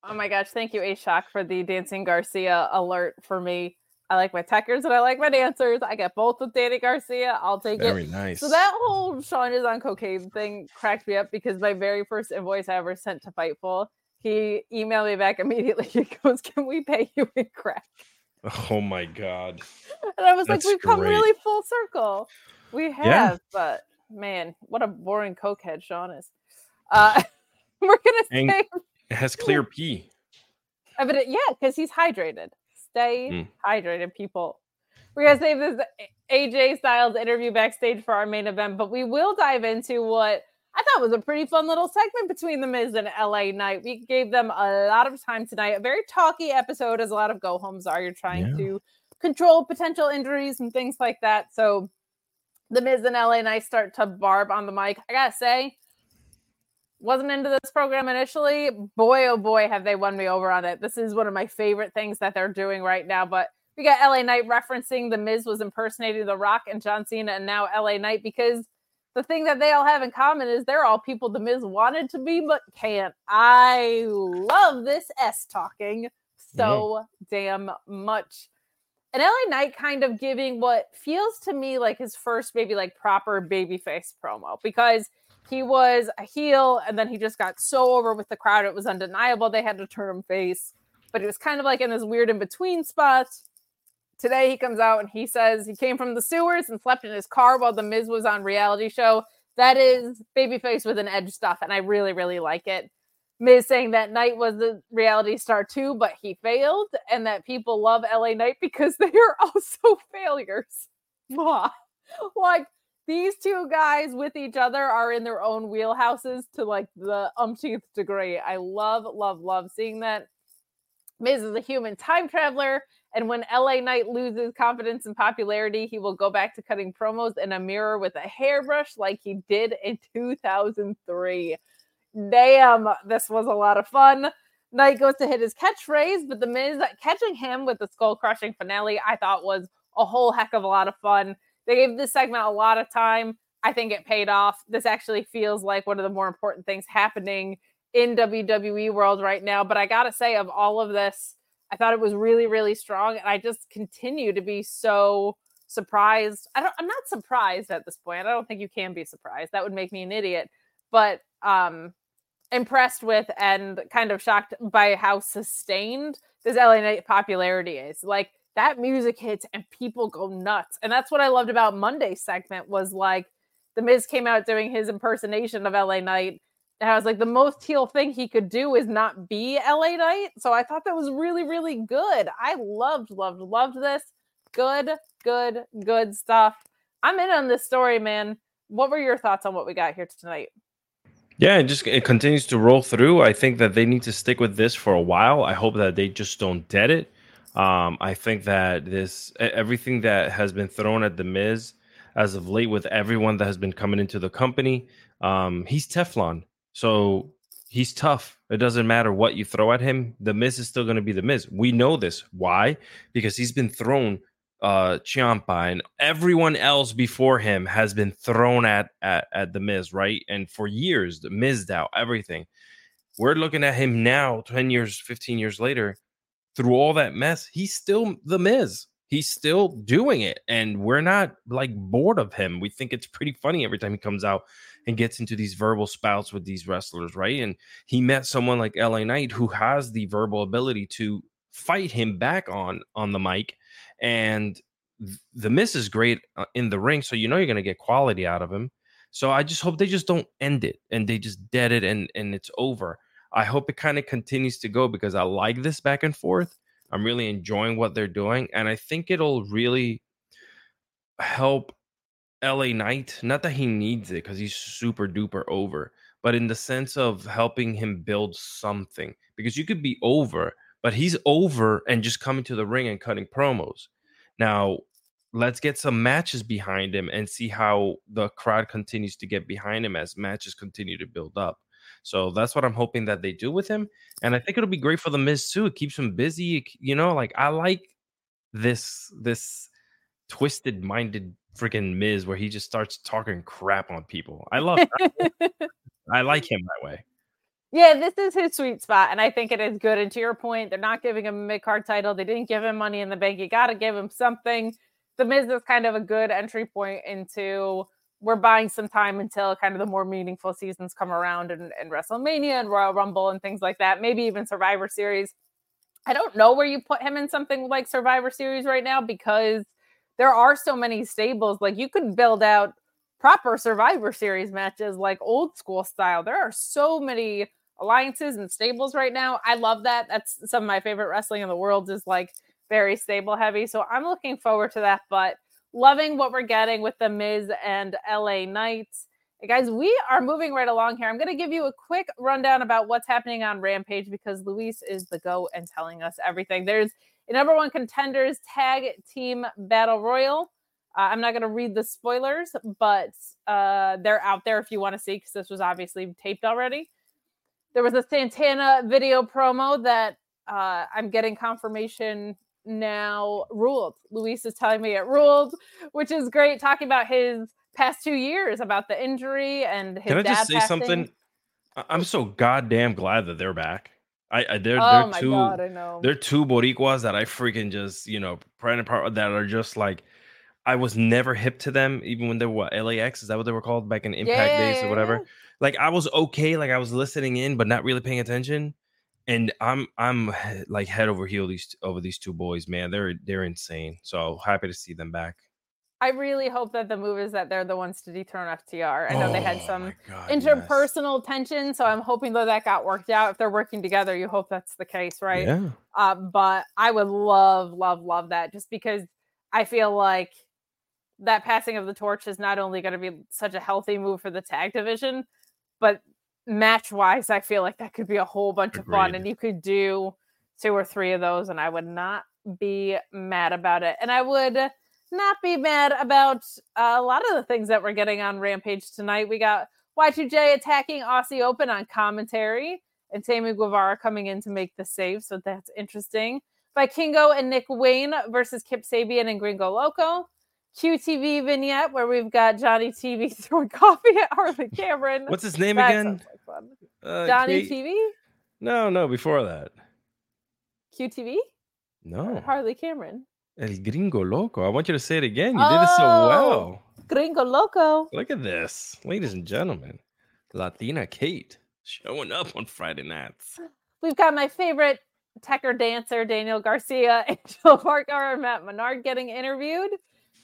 Oh my gosh, thank you, A Shock, for the Dancing Garcia alert for me. I like my techers and I like my dancers. I get both with Danny Garcia. I'll take it. Very nice. So that whole Sean is on cocaine thing cracked me up because my very first invoice I ever sent to Fightful, he emailed me back immediately. He goes, "Can we pay you in crack?" Oh my god. And I was That's like, "We've come great. really full circle. We have, Yeah. but man, what a boring cokehead Sean is." Uh, we're gonna say, It has clear pee. evident, yeah, because he's hydrated. Stay Mm. hydrated, people. We're gonna save this AJ Styles interview backstage for our main event, but we will dive into what I thought was a pretty fun little segment between the Miz and LA Knight. We gave them a lot of time tonight. A very talky episode, as a lot of go homes are. You're trying Yeah. to control potential injuries and things like that. So the Miz and LA Knight start to barb on the mic. I gotta say, wasn't into this program initially. Boy, oh boy, have they won me over on it. This is one of my favorite things that they're doing right now. But we got LA Knight referencing the Miz was impersonating The Rock and John Cena, and now LA Knight because the thing that they all have in common is they're all people the Miz wanted to be but can't. I love this S talking so damn much. And LA Knight kind of giving what feels to me like his first maybe like proper babyface promo because he was a heel and then he just got so over with the crowd it was undeniable they had to turn him face. But he was kind of like in this weird in between spot. Today he comes out and he says he came from the sewers and slept in his car while the miz was on reality show. That is babyface with an edge stuff and i really really like it. Miz saying that Knight was the reality star too but he failed and that people love la knight because they are also failures. Like these two guys with each other are in their own wheelhouses to like the umpteenth degree. I love, love, love seeing that. Miz is a human time traveler, and when LA Knight loses confidence and popularity, he will go back to cutting promos in a mirror with a hairbrush like he did in 2003. Damn, this was a lot of fun. Knight goes to hit his catchphrase, but the Miz catching him with the skull crushing finale, I thought was a whole heck of a lot of fun. They gave this segment a lot of time. I think it paid off. This actually feels like one of the more important things happening in WWE world right now. But I gotta say, of all of this, I thought it was really, really strong, and I just continue to be so surprised. I don't. I'm not surprised at this point. I don't think you can be surprised. That would make me an idiot. But um, impressed with and kind of shocked by how sustained this LA Knight popularity is. Like that music hits and people go nuts. And that's what I loved about Monday's segment was like the Miz came out doing his impersonation of LA Knight. And I was like, the most heel thing he could do is not be LA Knight. So I thought that was really, really good. I loved, loved, loved this. Good, good, good stuff. I'm in on this story, man. What were your thoughts on what we got here tonight? Yeah, it just it continues to roll through. I think that they need to stick with this for a while. I hope that they just don't dead it. Um, I think that this everything that has been thrown at the Miz as of late with everyone that has been coming into the company, um, he's Teflon, so he's tough. It doesn't matter what you throw at him. The Miz is still going to be the Miz. We know this. Why? Because he's been thrown uh Ciampa and everyone else before him has been thrown at, at at the Miz, right? And for years, the Miz out everything. We're looking at him now, 10 years, 15 years later, through all that mess, he's still the Miz. He's still doing it. And we're not like bored of him. We think it's pretty funny every time he comes out and gets into these verbal spouts with these wrestlers, right? And he met someone like LA Knight who has the verbal ability to fight him back on on the mic and the miz is great uh, in the ring so you know you're going to get quality out of him so i just hope they just don't end it and they just dead it and and it's over i hope it kind of continues to go because i like this back and forth I'm really enjoying what they're doing, and I think it'll really help LA Knight. Not that he needs it because he's super duper over, but in the sense of helping him build something. Because you could be over, but he's over and just coming to the ring and cutting promos. Now, let's get some matches behind him and see how the crowd continues to get behind him as matches continue to build up. So that's what I'm hoping that they do with him. And I think it'll be great for the Miz too. It keeps him busy. You know, like I like this this twisted minded freaking Miz where he just starts talking crap on people. I love I like him that way. Yeah, this is his sweet spot, and I think it is good. And to your point, they're not giving him a mid card title. They didn't give him money in the bank. You got to give him something. The Miz is kind of a good entry point into we're buying some time until kind of the more meaningful seasons come around and, and WrestleMania and Royal Rumble and things like that. Maybe even Survivor Series. I don't know where you put him in something like Survivor Series right now because there are so many stables. Like you could build out proper Survivor Series matches like old school style. There are so many alliances and stables right now. I love that. That's some of my favorite wrestling in the world is like very stable heavy. So I'm looking forward to that. But loving what we're getting with the Miz and LA Knights. Guys, we are moving right along here. I'm going to give you a quick rundown about what's happening on Rampage because Luis is the go and telling us everything. There's a number one contenders tag team battle royal. Uh, I'm not going to read the spoilers, but uh, they're out there if you want to see because this was obviously taped already. There was a Santana video promo that uh, I'm getting confirmation now ruled. Luis is telling me it ruled, which is great. Talking about his past two years, about the injury and his. Can I just say passing. something? I'm so goddamn glad that they're back. I, I they're oh they're my two God, I know. they're two Boricuas that I freaking just you know pride apart that are just like I was never hip to them even when they were what LAX is that what they were called back in Impact yeah, days or whatever. Yeah. Like I was okay, like I was listening in but not really paying attention and I'm I'm like head over heel these over these two boys, man. They're they're insane. So happy to see them back. I really hope that the move is that they're the ones to dethrone FTR. I know oh, they had oh some God, interpersonal yes. tension, so I'm hoping that that got worked out. If they're working together, you hope that's the case, right? Yeah. Uh, but I would love, love, love that just because I feel like that passing of the torch is not only going to be such a healthy move for the tag division, but match wise, I feel like that could be a whole bunch Agreed. of fun, and you could do two or three of those, and I would not be mad about it. And I would not be mad about a lot of the things that we're getting on Rampage tonight. We got Y2J attacking Aussie Open on commentary, and Sammy Guevara coming in to make the save, so that's interesting. Vikingo and Nick Wayne versus Kip Sabian and Gringo Loco. QTV vignette where we've got Johnny TV throwing coffee at Harley Cameron. What's his name that again? Uh, Kate... TV? No, no, before that. QTV? No. Or Harley Cameron. El Gringo Loco. I want you to say it again. You oh, did it so oh, well. Gringo Loco. Look at this, ladies and gentlemen. Latina Kate showing up on Friday nights. We've got my favorite Tekker dancer, Daniel Garcia, Angelo Parker, and Matt Menard getting interviewed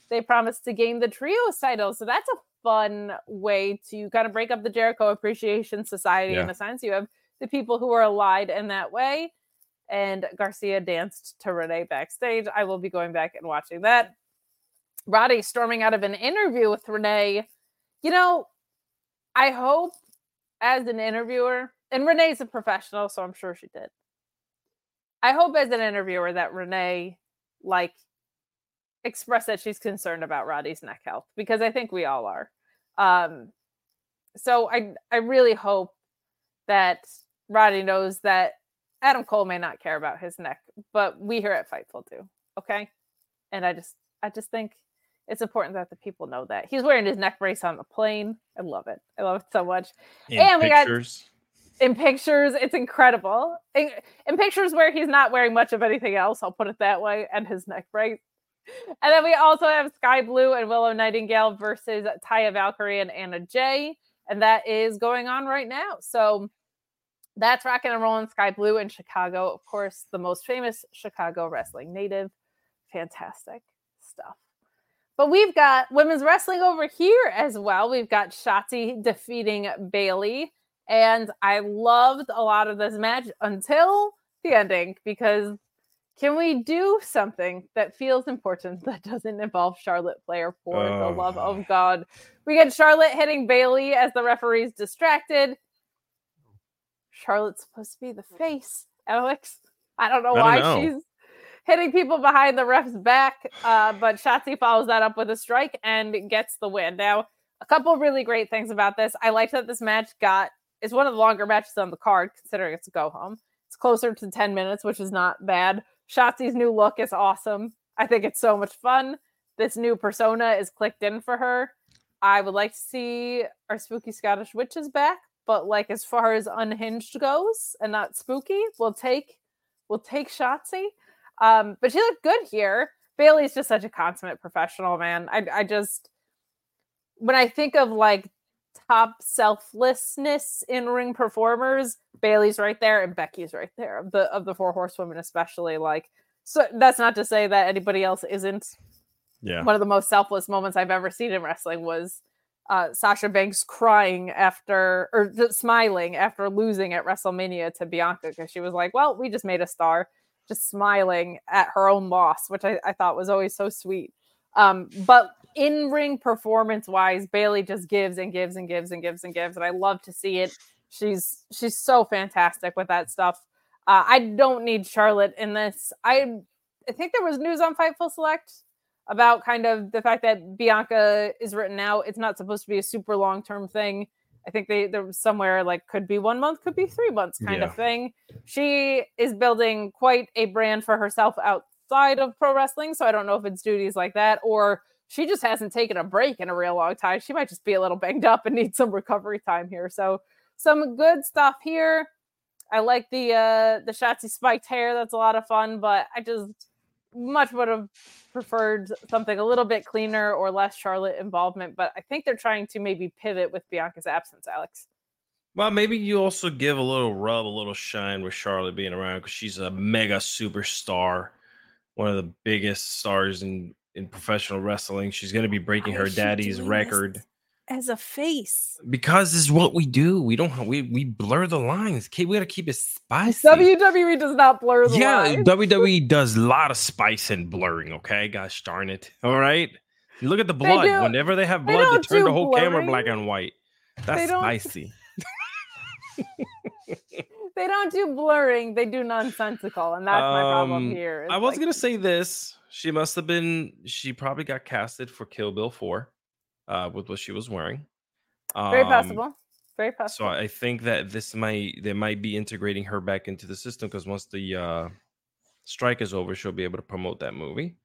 they promised to gain the trios title. So that's a fun way to kind of break up the Jericho Appreciation Society yeah. in a sense. You have the people who are allied in that way. And Garcia danced to Renee backstage. I will be going back and watching that. Roddy storming out of an interview with Renee. You know, I hope as an interviewer, and Renee's a professional, so I'm sure she did. I hope as an interviewer that Renee like express that she's concerned about Roddy's neck health because I think we all are. Um, so I I really hope that Roddy knows that Adam Cole may not care about his neck, but we here at Fightful do. Okay, and I just I just think it's important that the people know that he's wearing his neck brace on the plane. I love it. I love it so much. In and pictures. we got in pictures. It's incredible. In, in pictures where he's not wearing much of anything else, I'll put it that way, and his neck brace and then we also have Skye Blue and Willow Nightingale versus Taya Valkyrie and Anna Jay. And that is going on right now. So that's rocking and rolling Skye Blue in Chicago. Of course, the most famous Chicago wrestling native. Fantastic stuff. But we've got women's wrestling over here as well. We've got Shotzi defeating Bayley. And I loved a lot of this match until the ending because Can we do something that feels important that doesn't involve Charlotte Flair for the love Oh. of God? We get Charlotte hitting Bayley as the referee's distracted. Charlotte's supposed to be the face, Alex. I don't know I why don't know. she's hitting people behind the ref's back, uh, but Shotzi follows that up with a strike and gets the win. Now, a couple really great things about this. I like that this match got is one of the longer matches on the card, considering it's a go home. It's closer to 10 minutes, which is not bad. Shotzi's new look is awesome. I think it's so much fun. This new persona is clicked in for her. I would like to see our spooky Scottish witches back, but like as far as unhinged goes and not spooky, we'll take we'll take Shotzi. Um, but she looked good here. Bayley's just such a consummate professional, man. I I just when I think of like top selflessness in ring performers, Bayley's right there and Becky's right there of the of the four horsewomen, especially. Like, so that's not to say that anybody else isn't. Yeah. One of the most selfless moments I've ever seen in wrestling was uh, Sasha Banks crying after or smiling after losing at WrestleMania to Bianca because she was like, "Well, we just made a star," just smiling at her own loss, which I, I thought was always so sweet. Um, but in ring performance wise, Bayley just gives and gives and gives and gives and gives, and I love to see it. She's she's so fantastic with that stuff. Uh, I don't need Charlotte in this. I I think there was news on Fightful Select about kind of the fact that Bianca is written out. It's not supposed to be a super long term thing. I think they there was somewhere like could be one month, could be three months kind Yeah. of thing. She is building quite a brand for herself outside of pro wrestling. So I don't know if it's duties like that or she just hasn't taken a break in a real long time. She might just be a little banged up and need some recovery time here. So some good stuff here. I like the uh the Shotzi spiked hair. That's a lot of fun, but I just much would have preferred something a little bit cleaner or less Charlotte involvement. But I think they're trying to maybe pivot with Bianca's absence, Alex. Well, maybe you also give a little rub, a little shine with Charlotte being around because she's a mega superstar, one of the biggest stars in in professional wrestling. She's going to be breaking Why her daddy's record As a face. because this is what we do. We don't we we blur the lines. We got to keep it spicy. WWE does not blur the yeah, lines. WWE does a lot of spice and blurring. Okay, gosh darn it. All right, You look at the blood. do- Whenever they have blood, they, don't turn the do whole camera black and white. That's spicy. They don't do blurring, they do nonsensical, and that's my problem Um, here. I was like, gonna say this. She must have been. She probably got casted for Kill Bill Four, uh, with what she was wearing. very Um, possible. Very possible. So. I think that this might they might be integrating her back into the system because once the uh, strike is over, she'll be able to promote that movie.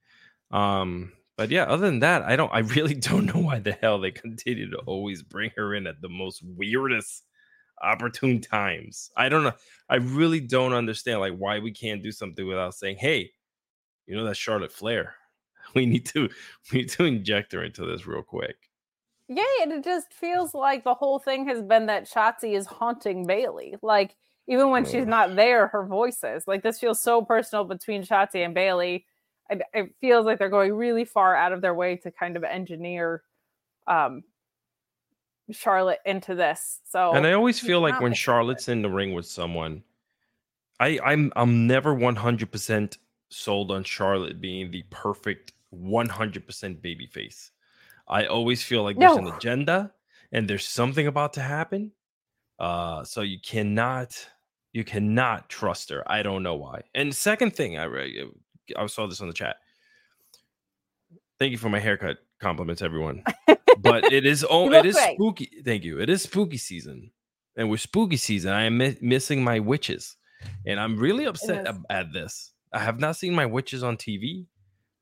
Um, but yeah, other than that, I don't. I really don't know why the hell they continue to always bring her in at the most weirdest, opportune times. I don't know. I really don't understand like why we can't do something without saying, "Hey, you know that Charlotte Flair." We need to we need to inject her into this real quick. Yeah, and it just feels like the whole thing has been that Shotzi is haunting Bayley. Like even when she's not there, her voice is like this feels so personal between Shotzi and Bayley. It, it feels like they're going really far out of their way to kind of engineer um Charlotte into this. So And I always feel like when it. Charlotte's in the ring with someone, I I'm I'm never 100% sold on Charlotte being the perfect 100% baby face. I always feel like there's an agenda and there's something about to happen. Uh so you cannot you cannot trust her. I don't know why. And second thing, I re- I saw this on the chat. Thank you for my haircut compliments everyone but it is oh, it is great. spooky thank you it is spooky season and with spooky season i am mi- missing my witches and i'm really upset ab- at this. I have not seen my witches on tv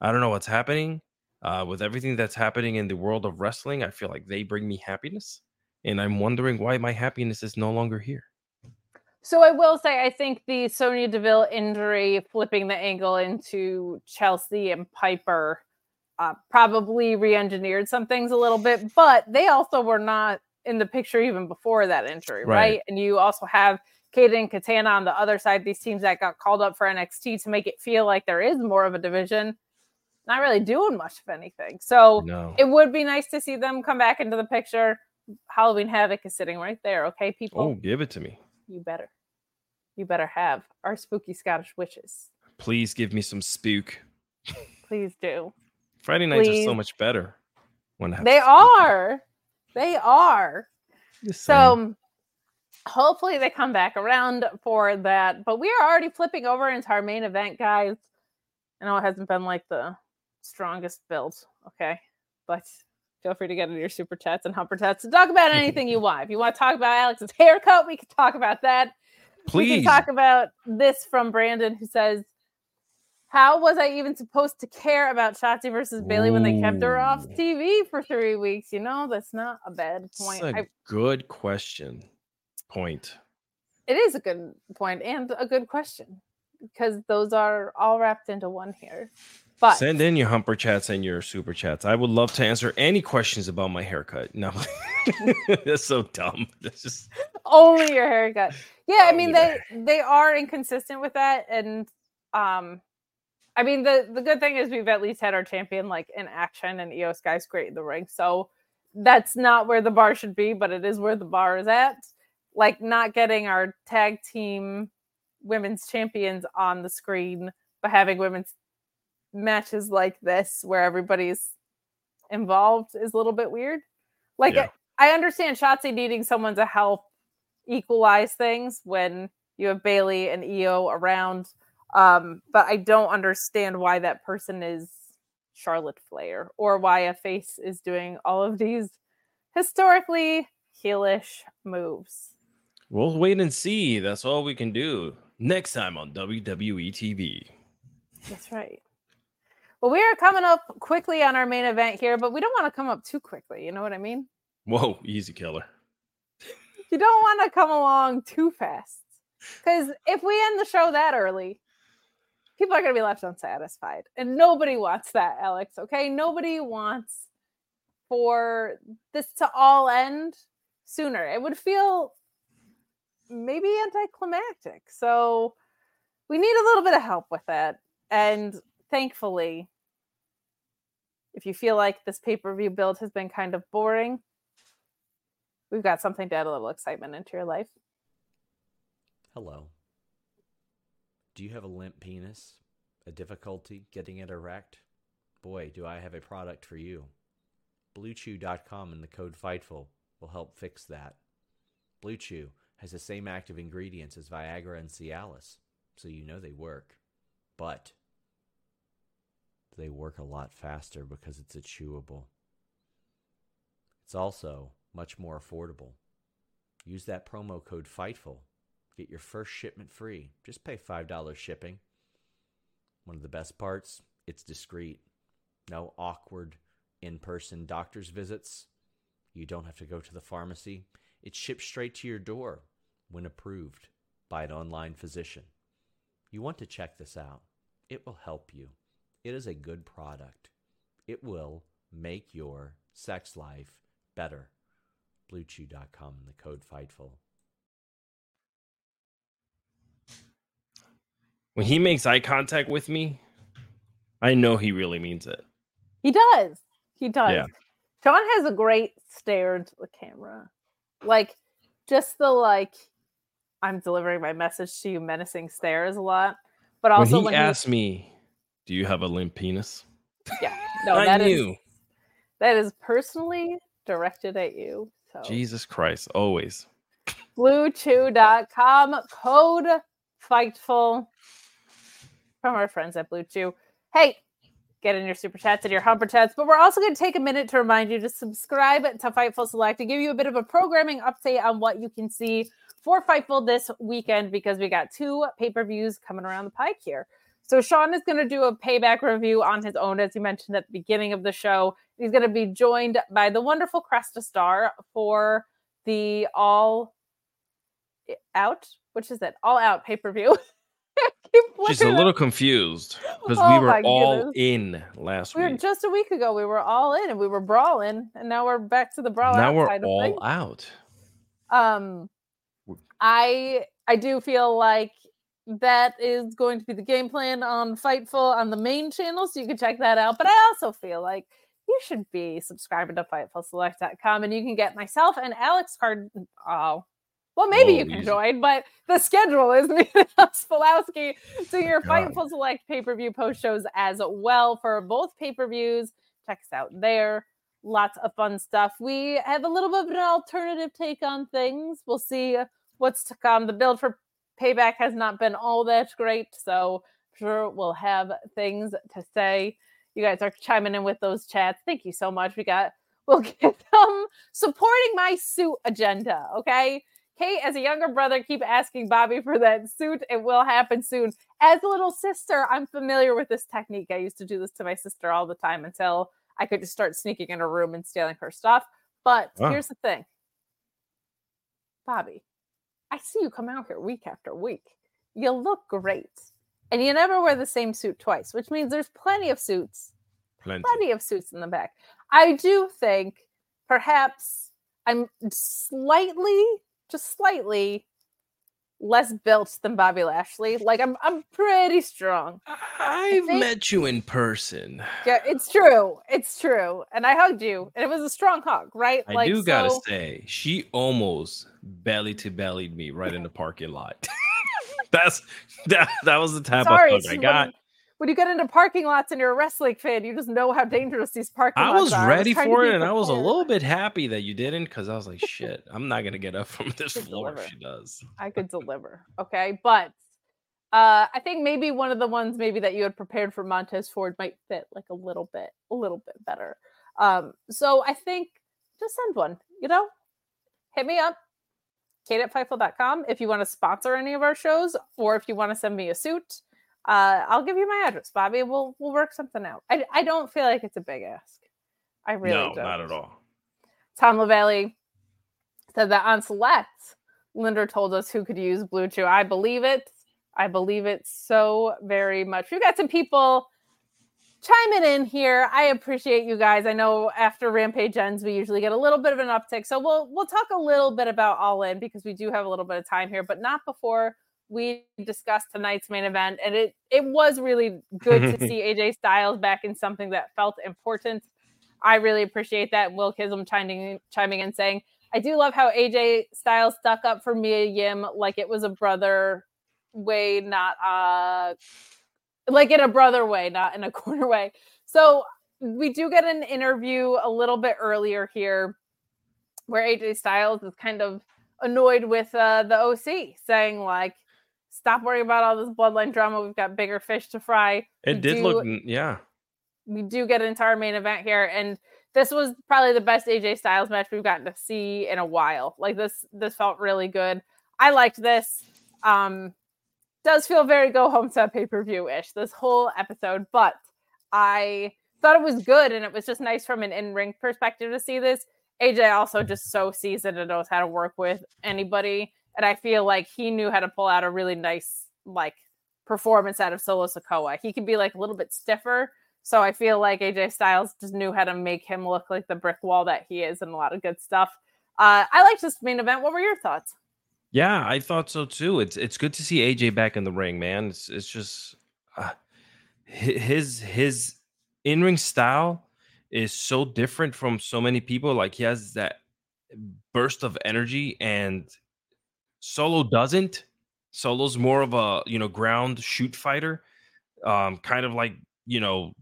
i don't know what's happening uh, with everything that's happening in the world of wrestling i feel like they bring me happiness and i'm wondering why my happiness is no longer here. So I will say, I think the Sonya Deville injury, flipping the angle into Chelsea and Piper, uh, probably re-engineered some things a little bit. But they also were not in the picture even before that injury, right? Right. And you also have Kayden and Katana on the other side. These teams that got called up for NXT to make it feel like there is more of a division, not really doing much of anything. So no it would be nice to see them come back into the picture. Halloween Havoc is sitting right there. Okay, people oh give it to me you better you better have our spooky scottish witches Please give me some spook. Please do. Friday nights are so much better when They are. They are. So hopefully they come back around for that. But we are already flipping over into our main event, guys. I know it hasn't been like the strongest build, okay? But feel free to get into your super chats and humper chats to talk about anything you want. If you want to talk about Alex's haircut, we can talk about that. We please. can talk about this from Brandon, who says, "How was I even supposed to care about Shotzi versus Bayley when they kept her off TV for three weeks? You know, that's not a bad point. a I, good question. Point. it is a good point and a good question because those are all wrapped into one here. But Send in your humper chats and your super chats. I would love to answer any questions about my haircut. No, that's so dumb. That's just only your haircut. Yeah, I mean they they are inconsistent with that, and um, I mean the the good thing is we've at least had our champion like in action, and Iyo Sky's great in the ring, so that's not where the bar should be, but it is where the bar is at. Like not getting our tag team women's champions on the screen, but having women's matches like this where everybody's involved is a little bit weird. Like Yeah. I understand Shotzi needing someone to help equalize things when you have Bayley and Iyo around. Um, but I don't understand why that person is Charlotte Flair or why a face is doing all of these historically heelish moves. we'll wait and see. That's all we can do. Next time on WWE TV. That's right. Well, we are coming up quickly on our main event here, but we don't want to come up too quickly. You know what I mean? Whoa, easy killer. You don't want to come along too fast. Because if we end the show that early, people are going to be left unsatisfied. And nobody wants that, Alex. Okay. Nobody wants for this to all end sooner. It would feel maybe anticlimactic. So we need a little bit of help with that. And thankfully, if you feel like this pay per view build has been kind of boring, we've got something to add a little excitement into your life. Hello. Do you have a limp penis? A difficulty getting it erect? Boy, do I have a product for you. BlueChew.com and the code FIGHTFUL will help fix that. Blue Chew has the same active ingredients as Viagra and Cialis, so you know they work. But they work a lot faster because it's a chewable. It's also much more affordable. Use that promo code FIGHTFUL. Get your first shipment free. Just pay $5 shipping. One of the best parts, it's discreet. No awkward in person doctor's visits. You don't have to go to the pharmacy. It's shipped straight to your door when approved by an online physician. You want to check this out. It will help you. It is a good product. It will make your sex life better. BlueChew.com the code FIGHTFUL. When he makes eye contact with me, I know he really means it. He does. He does. Yeah. Sean has a great stare into the camera. Like just the like I'm delivering my message to you menacing stares a lot. But also when he when, asked me, "Do you have a limp penis?" yeah, no, I that is knew. that is personally directed at you. So Jesus Christ, always. bluechew.com code fightful from our friends at Blue Chew. Hey, get in your super chats and your humper chats, but we're also going to take a minute to remind you to subscribe to Fightful Select to give you a bit of a programming update on what you can see for Fightful this weekend because we got two pay-per-views coming around the pike here. So Sean is going to do a payback review on his own, as you mentioned at the beginning of the show. He's going to be joined by the wonderful Cresta Star for the all out, which is it? All out pay per view. She's a little confused because Oh we were all in last We were week. just a week ago. We were all in and we were brawling, and now we're back to the brawl. now we're all out. Um, I I do feel like that is going to be the game plan on Fightful on the main channel, so you can check that out. But I also feel like you should be subscribing to FightfulSelect.com, and you can get myself and Alex card. Oh, Well, maybe Oh, you can easy. join, but the schedule is Spolowski. So your. Fightful Select pay per view post shows as well for both pay per views. Check us out there. Lots of fun stuff. We have a little bit of an alternative take on things. We'll see what's to come. The build for payback has not been all that great, so I'm sure we'll have things to say. You guys are chiming in with those chats. Thank you so much. We got we'll get them supporting my suit agenda. Okay. Kate, as a younger brother, keep asking Bobby for that suit. It will happen soon. As a little sister, I'm familiar with this technique. I used to do this to my sister all the time until I could just start sneaking in her room and stealing her stuff. But Wow. here's the thing Bobby, I see you come out here week after week. You look great. And you never wear the same suit twice, which means there's plenty of suits Plenty. plenty of suits in the back. I do think perhaps I'm slightly, just slightly less built than Bobby Lashley. Like I'm I'm pretty strong. I've met you in person. Yeah, it's true. It's true. And I hugged you. And it was a strong hug, right? I do gotta so- say, she almost belly to bellied me right in the parking lot. That's that. That was the type sorry, of hug I got. When, you get into parking lots and you're a wrestling fan, you just know how dangerous these parking I lots was are. ready trying to for it, and I was a little bit happy that you didn't, because I was like, "Shit, I'm not gonna get up from this floor deliver. if she does." I could deliver. Okay. But uh I think maybe one of the ones maybe that you had prepared for Montez Ford might fit like a little bit, a little bit better. Um, so I think just send one, you know, hit me up, kate at if you want to sponsor any of our shows or if you want to send me a suit. Uh, I'll give you my address, Bobby. We'll we'll work something out. I, I don't feel like it's a big ask. I really no, don't. not at all. Tom LaValle said that on Select, Linder told us who could use Blue Chew. I believe it. I believe it so very much. We've got some people chiming in here. I appreciate you guys. I know after Rampage ends, we usually get a little bit of an uptick. So we'll we'll talk a little bit about All In because we do have a little bit of time here, but not before we discussed tonight's main event. And it it was really good to see AJ Styles back in something that felt important. I really appreciate that. Will Kism chiming chiming in saying, I do love how AJ Styles stuck up for Mia Yim like it was a brother way, not uh like in a brother way, not in a corner way. So we do get an interview a little bit earlier here where AJ Styles is kind of annoyed with uh, the OC, saying like, "Stop worrying about all this bloodline drama. We've got bigger fish to fry." It We did do- look, yeah. we do get into our main event here and this was probably the best AJ Styles match we've gotten to see in a while. Like this this felt really good. I liked this. Um does feel very go home to pay-per-view ish this whole episode, but I thought it was good and it was just nice from an in-ring perspective to see this. AJ also just so seasoned and knows how to work with anybody. And I feel like he knew how to pull out a really nice like performance out of Solo Sikoa. He can be like a little bit stiffer, so I feel like AJ Styles just knew how to make him look like the brick wall that he is, and a lot of good stuff. Uh, I liked this main event. What were your thoughts? Yeah, I thought so too. It's it's good to see AJ back in the ring, man. It's it's just uh, his his in ring style is so different from so many people. Like he has that burst of energy, and Solo doesn't. Solo's more of a you know ground shoot fighter, um, kind of like you know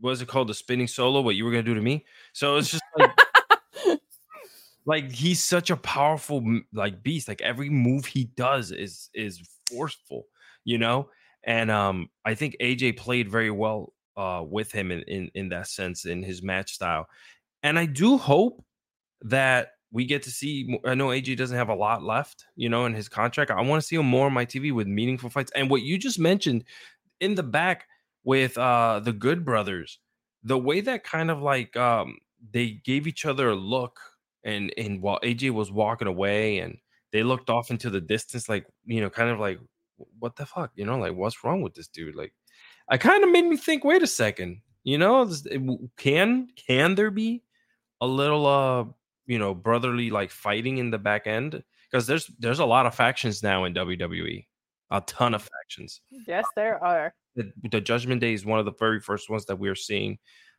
what is it called the spinning solo? What you were gonna do to me? So it's just like like he's such a powerful like beast like every move he does is is forceful you know and um i think aj played very well uh with him in in, in that sense in his match style and i do hope that we get to see i know aj doesn't have a lot left you know in his contract i want to see him more on my tv with meaningful fights and what you just mentioned in the back with uh the good brothers the way that kind of like um they gave each other a look and and while AJ was walking away and they looked off into the distance like you know kind of like what the fuck? You know like what's wrong with this dude? Like I kind of made me think wait a second you know can can there be a little uh you know brotherly like fighting in the back end because there's there's a lot of factions now in WWE a ton of factions Yes, there are. the, the Judgment Day is one of the very first ones that we're seeing,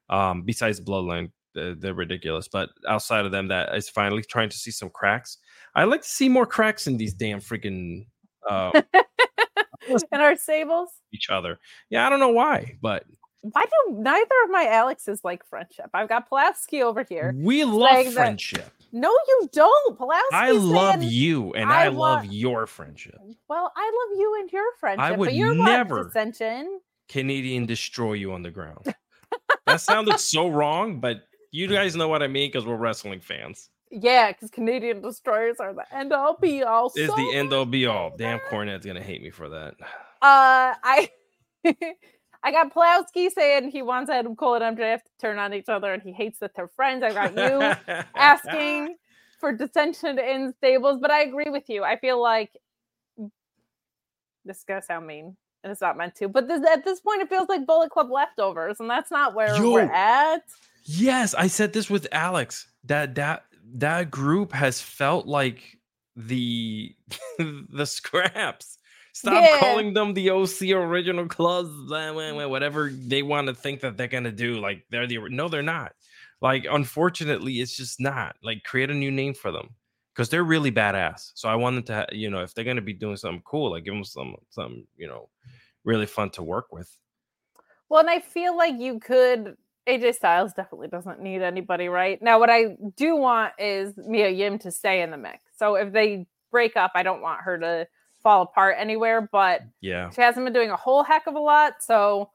um, besides Bloodline. they're, they're ridiculous. But outside of them, that is finally trying to see some cracks. I like to see more cracks in these damn freaking uh, and our sables. each other. Yeah, I don't know why, but Why do neither of my Alexes like friendship? I've got Pulaski over here. we love saying that- friendship. No, you don't. Pulaski. I love you, and I I, love your friendship. Well, I love you and your friendship, I would but you're never- dissension. Canadian destroy you on the ground. that sounded so wrong, but you guys know what I mean because we're wrestling fans. Yeah, because Canadian destroyers are the end all be all. Is so the end all be all. Damn. Cornette's gonna hate me for that. Uh, I I got Pulowski saying he wants Adam Cole and MJF to turn on each other, and he hates that they're friends. I got you asking for dissension in stables, but I agree with you. I feel like this is gonna sound mean, and it's not meant to. But this, at this point, it feels like Bullet Club leftovers, and that's not where Yo. we're at. Yes, I said this with Alex. That that that group has felt like the the scraps. Stop Yeah. calling them the OC original clubs, blah, blah, blah, whatever they want to think that they're gonna do. Like they're the no, they're not. Like unfortunately, it's just not. Like create a new name for them because they're really badass. So I want them to, you know, if they're gonna be doing something cool, like give them some some, you know, really fun to work with. Well, and I feel like you could. AJ Styles definitely doesn't need anybody right now. What I do want is Mia Yim to stay in the mix. So if they break up, I don't want her to fall apart anywhere. But Yeah. she hasn't been doing a whole heck of a lot. So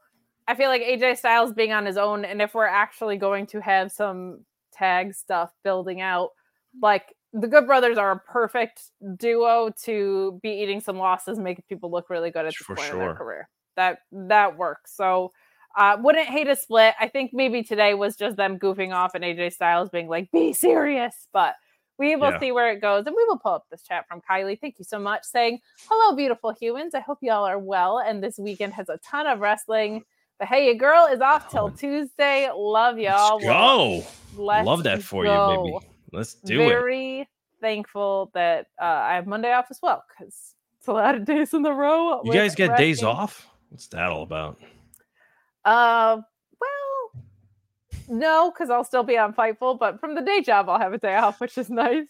I feel like AJ Styles being on his own, and if we're actually going to have some tag stuff building out, like the Good Brothers are a perfect duo to be eating some losses, making people look really good at this For point in their career. That that works. So uh, wouldn't hate a split. I think maybe today was just them goofing off and AJ Styles being like, "Be serious," but. We will Yeah. see where it goes, and we will pull up this chat from Kylie. Thank you so much. Saying, Hello, beautiful humans. I hope y'all are well. And this weekend has a ton of wrestling. But hey, your girl is off till. Tuesday. Love y'all. Let's go. let's Love that for you, baby. Let's do it. Very thankful that uh, I have Monday off as well because it's a lot of days in the row. You guys get days off? What's that all about? Uh, no, because I'll still be on Fightful, but from the day job, I'll have a day off, which is nice.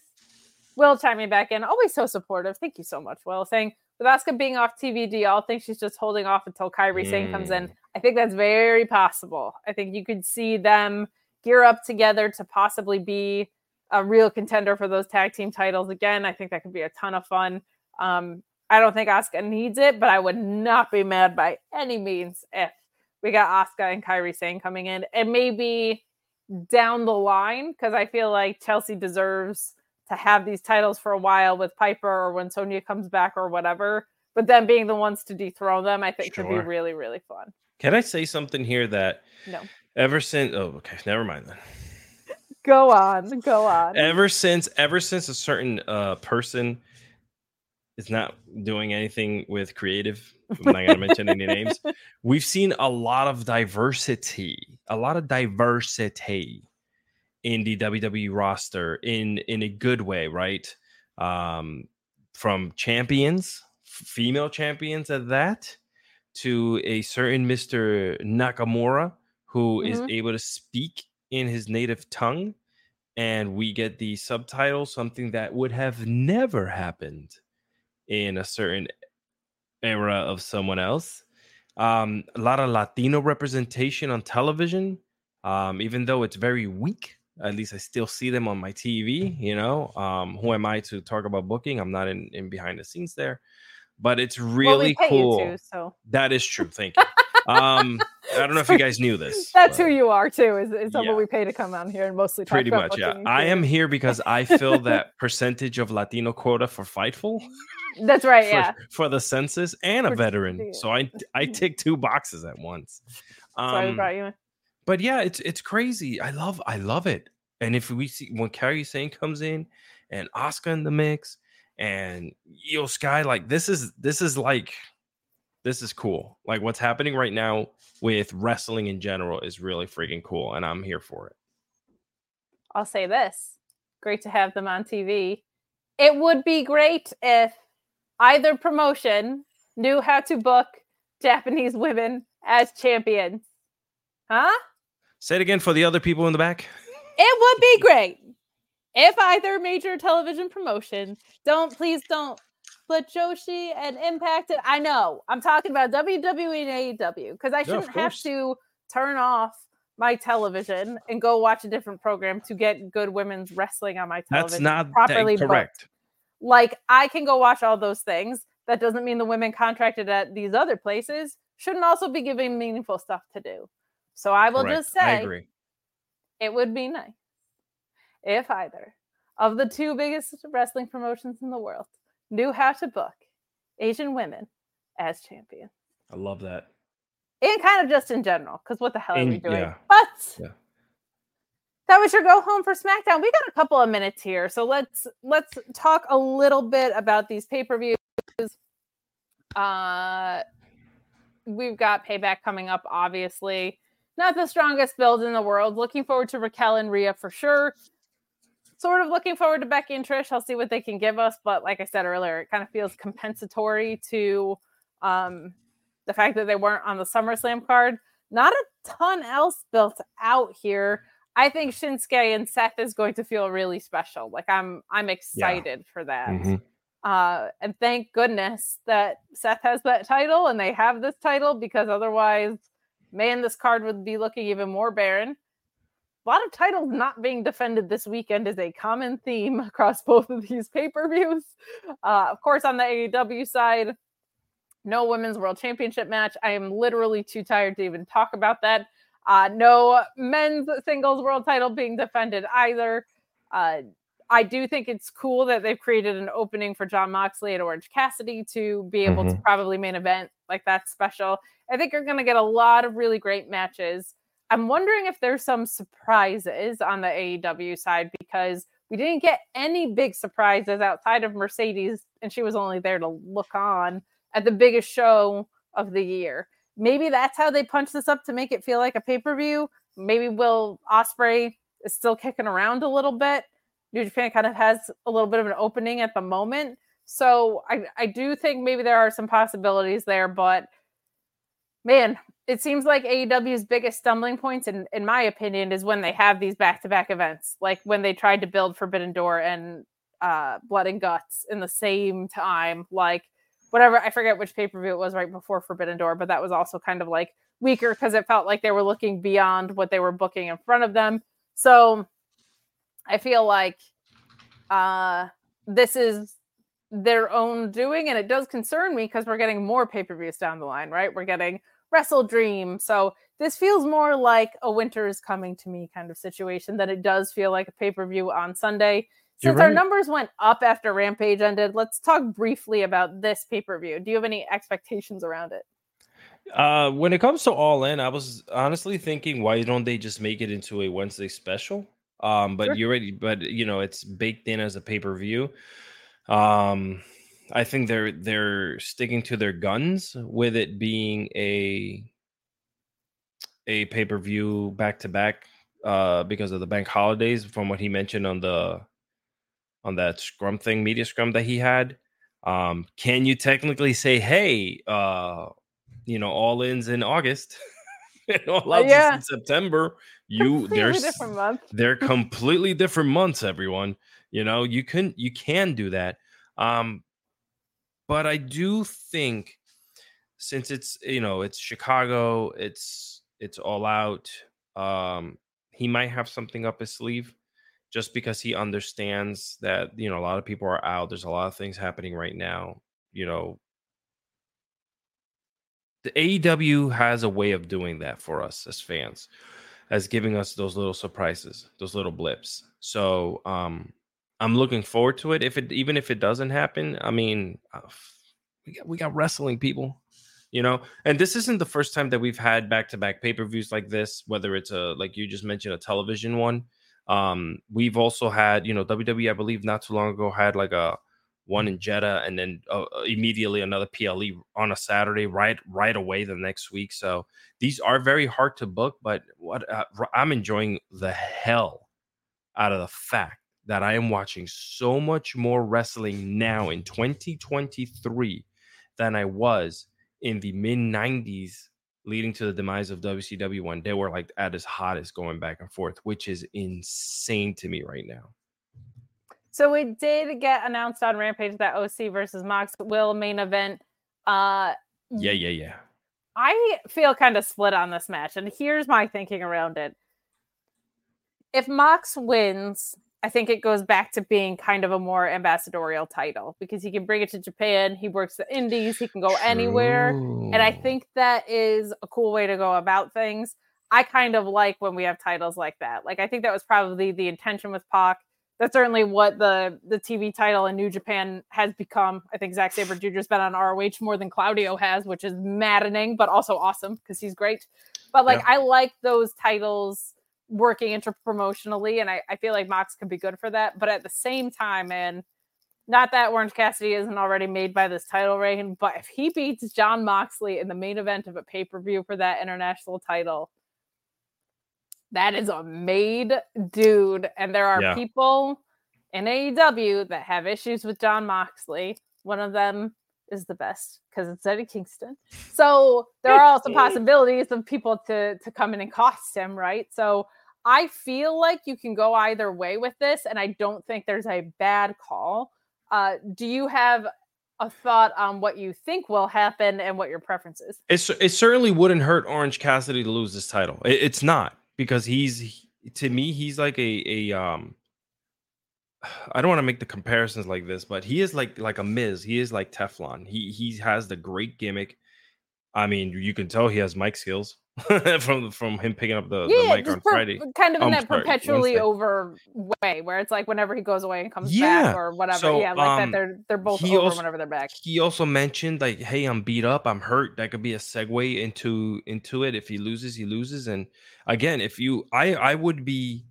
Will chiming back in, always so supportive. Thank you so much, Will. Saying with Asuka being off TV, do y'all think she's just holding off until Kairi Sane comes in? Mm. I think that's very possible. I think you could see them gear up together to possibly be a real contender for those tag team titles again. I think that could be a ton of fun. Um, I don't think Asuka needs it, but I would not be mad by any means if we got Asuka and Kairi Sane coming in, and maybe down the line because I feel like Chelsea deserves to have these titles for a while with Piper or when Sonya comes back or whatever. But then being the ones to dethrone them, I think could be really, really fun. Can I say something here that No. ever since oh okay, never mind then. Go on, go on. Ever since ever since a certain uh person is not doing anything with creative, I'm not gonna mention any names. We've seen a lot of diversity, a lot of diversity in the WWE roster in in a good way, right? Um from champions, female champions at that, to a certain Mr. Nakamura who is Mhm. able to speak in his native tongue and we get the subtitle something that would have never happened in a certain era of someone else. Um a lot of latino representation on television um even though it's very weak at least i still see them on my tv you know? Um who am i to talk about booking? I'm not in, in behind the scenes there. But it's Well, we really cool. so. That is true thank you um i don't know if you guys knew this that's who you are too. Is, is someone Yeah. we pay to come on here and mostly talk pretty much yeah i am here because i fill that percentage of latino quota for fightful That's right. for, Yeah. for the census and a For- veteran so i i tick two boxes at once That's why we um brought you in. but yeah it's it's crazy i love i love it and if we see when Kairi Sane comes in and Asuka in the mix and Iyo Sky like this is this is like this is cool like what's happening right now with wrestling in general is really freaking cool and i'm here for it I'll say this. Great to have them on TV. It would be great if either promotion knew how to book Japanese women as champions. Huh? say it again for the other people in the back It would be great if either major television promotion don't please don't split Joshi and Impact it. I know I'm talking about WWE and AEW because I shouldn't have to turn off my television and go watch a different program to get good women's wrestling on my television. That's not properly correct. Booked. Like I can go watch all those things. That doesn't mean the women contracted at these other places shouldn't also be giving meaningful stuff to do. So I will correct. just say it would be nice if either of the two biggest wrestling promotions in the world knew how to book Asian women as champions. I love that. And kind of just in general, because what the hell are we doing? Yeah. But yeah. that was your go home for SmackDown. We got a couple of minutes here, so let's let's talk a little bit about these pay per views. Uh, we've got payback coming up, obviously. Not the strongest build in the world. Looking forward to Raquel and Rhea for sure sort of looking forward to Becky and Trish. I'll see what they can give us, but like I said earlier, it kind of feels compensatory to um, the fact that they weren't on the SummerSlam card. Not a ton else built out here. I think Shinsuke and Seth is going to feel really special. Like I'm, I'm excited yeah. for that. Mm-hmm. Uh, and thank goodness that Seth has that title and they have this title because otherwise, man, this card would be looking even more barren a lot of titles not being defended this weekend is a common theme across both of these pay per views. Uh, of course, on the AEW side, no women's world championship match. I am literally too tired to even talk about that. Uh, no men's singles world title being defended either. Uh, I do think it's cool that they've created an opening for Jon Moxley and Orange Cassidy to be able mm-hmm. to probably main event. Like that's special. I think you're going to get a lot of really great matches. I'm wondering if there's some surprises on the AEW side because we didn't get any big surprises outside of Mercedes, and she was only there to look on at the biggest show of the year. Maybe that's how they punch this up to make it feel like a pay per view. Maybe Will Ospreay is still kicking around a little bit. New Japan kind of has a little bit of an opening at the moment. So I, I do think maybe there are some possibilities there, but man, it seems like AEW's biggest stumbling points, in, in my opinion, is when they have these back to back events, like when they tried to build Forbidden Door and uh, Blood and Guts in the same time. Like, whatever, I forget which pay per view it was right before Forbidden Door, but that was also kind of like weaker because it felt like they were looking beyond what they were booking in front of them. So I feel like uh, this is their own doing, and it does concern me because we're getting more pay per views down the line, right? We're getting WrestleDream. So this feels more like a winter is coming to me kind of situation than it does feel like a pay per view on Sunday. Since right. our numbers went up after Rampage ended, let's talk briefly about this pay per view. Do you have any expectations around it? Uh, when it comes to All In, I was honestly thinking, why don't they just make it into a Wednesday special? Um, but sure. you're ready, but you know, it's baked in as a pay per view. Um, I think they're they're sticking to their guns with it being a a pay per view back to back uh because of the bank holidays. From what he mentioned on the on that scrum thing, media scrum that he had. Um, can you technically say, hey, uh, you know, all ins in August, all outs yeah. in September? You there's different month. they're completely different months, everyone. You know, you can you can do that. Um, but I do think since it's you know it's Chicago, it's it's all out. Um, he might have something up his sleeve just because he understands that you know a lot of people are out. There's a lot of things happening right now. You know, the AEW has a way of doing that for us as fans, as giving us those little surprises, those little blips. So um, I'm looking forward to it. If it even if it doesn't happen, I mean, uh, we got we got wrestling people, you know. And this isn't the first time that we've had back to back pay per views like this. Whether it's a like you just mentioned a television one. Um, we've also had you know WWE. I believe not too long ago had like a one in Jeddah and then uh, immediately another PLE on a Saturday right right away the next week. So these are very hard to book, but what uh, I'm enjoying the hell out of the fact that I am watching so much more wrestling now in 2023 than I was in the mid 90s leading to the demise of WCW when they were like at its hottest going back and forth, which is insane to me right now. So we did get announced on Rampage that OC versus Mox will main event. Uh Yeah, yeah, yeah. I feel kind of split on this match, and here's my thinking around it. If Mox wins, I think it goes back to being kind of a more ambassadorial title because he can bring it to Japan. He works the indies, he can go anywhere. And I think that is a cool way to go about things. I kind of like when we have titles like that. Like I think that was probably the intention with Pac. That's certainly what the the TV title in New Japan has become. I think Zack Sabre Jr. has been on ROH more than Claudio has, which is maddening, but also awesome because he's great. But like I like those titles working interpromotionally, and I, I feel like Mox could be good for that. But at the same time, man, not that Orange Cassidy isn't already made by this title reign, but if he beats Jon Moxley in the main event of a pay per view for that international title, that is a made dude. And there are Yeah. people in AEW that have issues with Jon Moxley. One of them is the best because it's Eddie Kingston. So there are also possibilities of people to to come in and cost him, right? So I feel like you can go either way with this, and I don't think there's a bad call. Uh, do you have a thought on what you think will happen and what your preference is? It certainly wouldn't hurt Orange Cassidy to lose this title. It- it's not because he's he- to me he's like a a um. I don't want to make the comparisons like this, but he is like like a Miz. He is like Teflon. He he has the great gimmick. I mean, you can tell he has mic skills from from him picking up the, the mic on per- Friday. kind of in that sorry, perpetually Wednesday. over way, where it's like whenever he goes away and comes Yeah, back or whatever. so, yeah, like um, that. They're they're both over also- whenever they're back. He also mentioned like, "Hey, I'm beat up. I'm hurt." That could be a segue into into it. If he loses, he loses. And again, if you, I, I would be.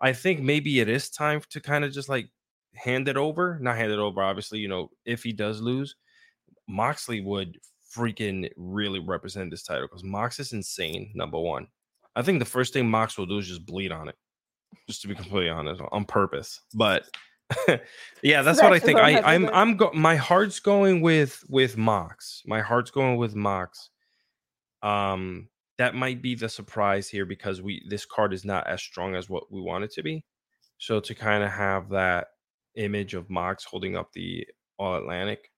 I think maybe it is time to kind of just like hand it over. Not hand it over. Obviously, you know, if he does lose, Moxley would freaking really represent this title because Mox is insane. Number one, I think the first thing Mox will do is just bleed on it. Just to be completely honest, on purpose. But yeah, that's what I think. I, I'm. I'm go- my heart's going with with Mox. My heart's going with Mox. Um, that might be the surprise here because we this card is not as strong as what we want it to be. So to kind of have that image of Mox holding up the All Atlantic,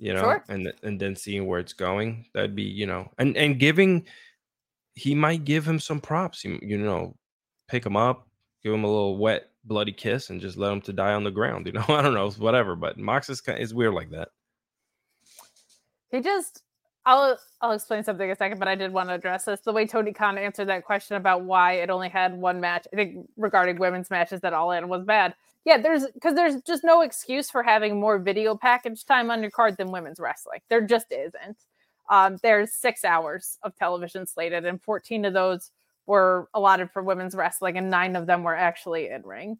you know, Sure. and and then seeing where it's going, that'd be you know, and and giving he might give him some props. You, you know, pick him up, give him a little wet, bloody kiss, and just let him to die on the ground. You know, I don't know, whatever. But Mox is kind is weird like that. He just I'll I'll explain something in a second, but I did want to address this. The way Tony Khan answered that question about why it only had one match, I think regarding women's matches that all in was bad. Yeah, there's because there's just no excuse for having more video package time on your card than women's wrestling. There just isn't. Um, there's six hours of television slated, and 14 of those were allotted for women's wrestling, and nine of them were actually in ring.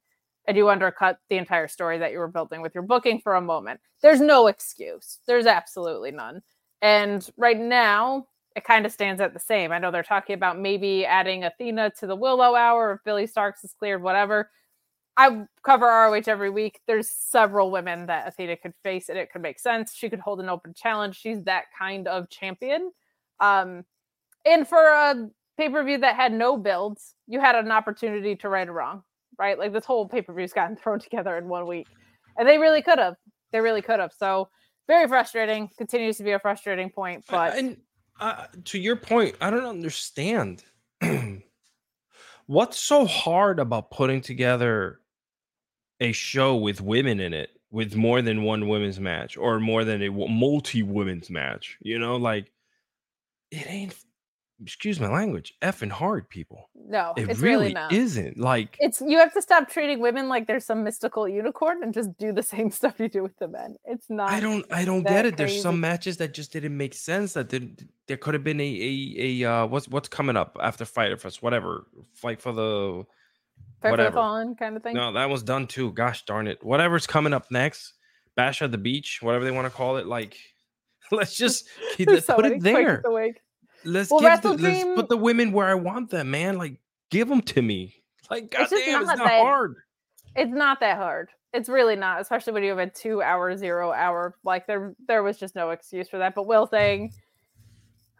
And you undercut the entire story that you were building with your booking for a moment. There's no excuse. There's absolutely none. And right now, it kind of stands at the same. I know they're talking about maybe adding Athena to the Willow Hour if Billie Starkz is cleared, whatever. I cover ROH every week. There's several women that Athena could face, and it could make sense. She could hold an open challenge. She's that kind of champion. Um, and for a pay per view that had no builds, you had an opportunity to right a wrong, right? Like this whole pay per view's gotten thrown together in one week, and they really could have. They really could have. So very frustrating. Continues to be a frustrating point, but and uh, to your point, I don't understand what's so hard about putting together a show with women in it with more than one women's match or more than a multi women's match. You know, like it ain't. Excuse my language. Effing hard, people. no, It it's really, really not. isn't. Like It's you have to stop treating women like there's some mystical unicorn and just do the same stuff you do with the men. It's not. I don't I don't get it. There's some matches that just didn't make sense. That did there could have been a a, a uh what's what's coming up after fight Fyter Fest, whatever. Fight for the Fair for the whatever. fallen kind of thing. No, that was done too. Gosh darn it. Whatever's coming up next, Bash at the Beach, whatever they want to call it, like let's just There's so put it there. Let's Well, give the, Wrestle let's put the women where I want them, man. Like give them to me. Like It's just goddamn, it's not not that- hard. It's not that hard. It's really not, especially when you have a two hour, zero hour. Like there, there was just no excuse for that. But Will saying,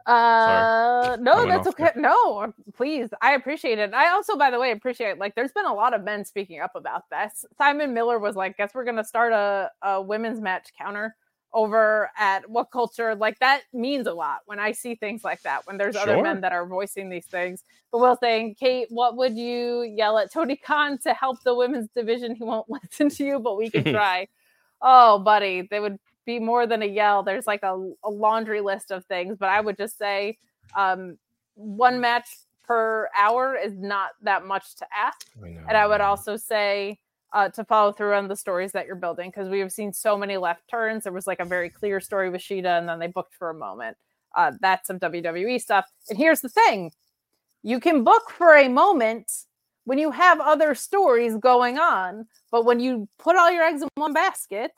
Uh, no, that's okay. No, please, I appreciate it. I also, by the way, appreciate like there's been a lot of men speaking up about this. Simon Miller was like, "Guess we're gonna start a, a women's match counter over at What Culture." Like that means a lot when I see things like that. When there's other men that are voicing these things. But we'll saying, "Kate, what would you yell at Tony Khan to help the women's division? He won't listen to you, but we can try." oh, buddy, they would be more than a yell. There's like a, a laundry list of things, but I would just say um, one match per hour is not that much to ask. I And I would also say uh, to follow through on the stories that you're building because we have seen so many left turns. There was like a very clear story with Shida, and then they booked for a moment. Uh, that's some WWE stuff. And here's the thing you can book for a moment when you have other stories going on, but when you put all your eggs in one basket,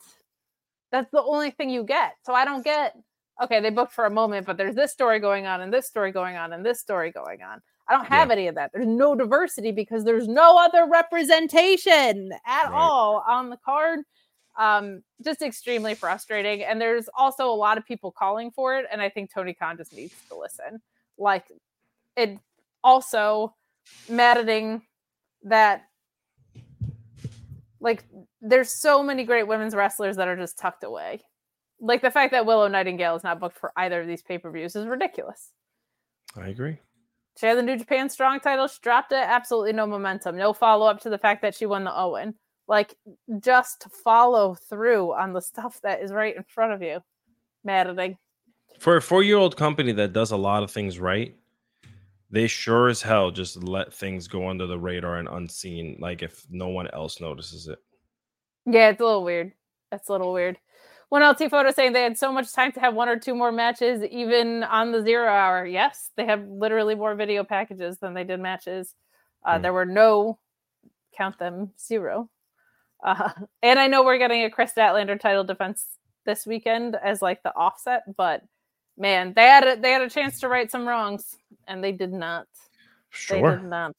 that's the only thing you get. So I don't get, okay, they booked for a moment, but there's this story going on, and this story going on, and this story going on. I don't have any of that. There's no diversity because there's no other representation at Right. all on the card. Um, just extremely frustrating. And there's also a lot of people calling for it. And I think Tony Khan just needs to listen. Like it also maddening that like there's so many great women's wrestlers that are just tucked away. Like the fact that Willow Nightingale is not booked for either of these pay-per-views is ridiculous. I agree. She had the New Japan Strong title. She dropped it. Absolutely no momentum. No follow up to the fact that she won the Owen. Like, just follow through on the stuff that is right in front of you. Maddening. For a four-year-old company that does a lot of things right, they sure as hell just let things go under the radar and unseen, like if no one else notices it. Yeah, it's a little weird. That's a little weird. One LT photo saying they had so much time to have one or two more matches, even on the zero hour. Yes, they have literally more video packages than they did matches. Uh, Hmm. There were no, count them, zero. Uh, and I know we're getting a Kris Statlander title defense this weekend as like the offset, but man, they had a, they had a chance to right some wrongs, and they did not. Sure. They did not.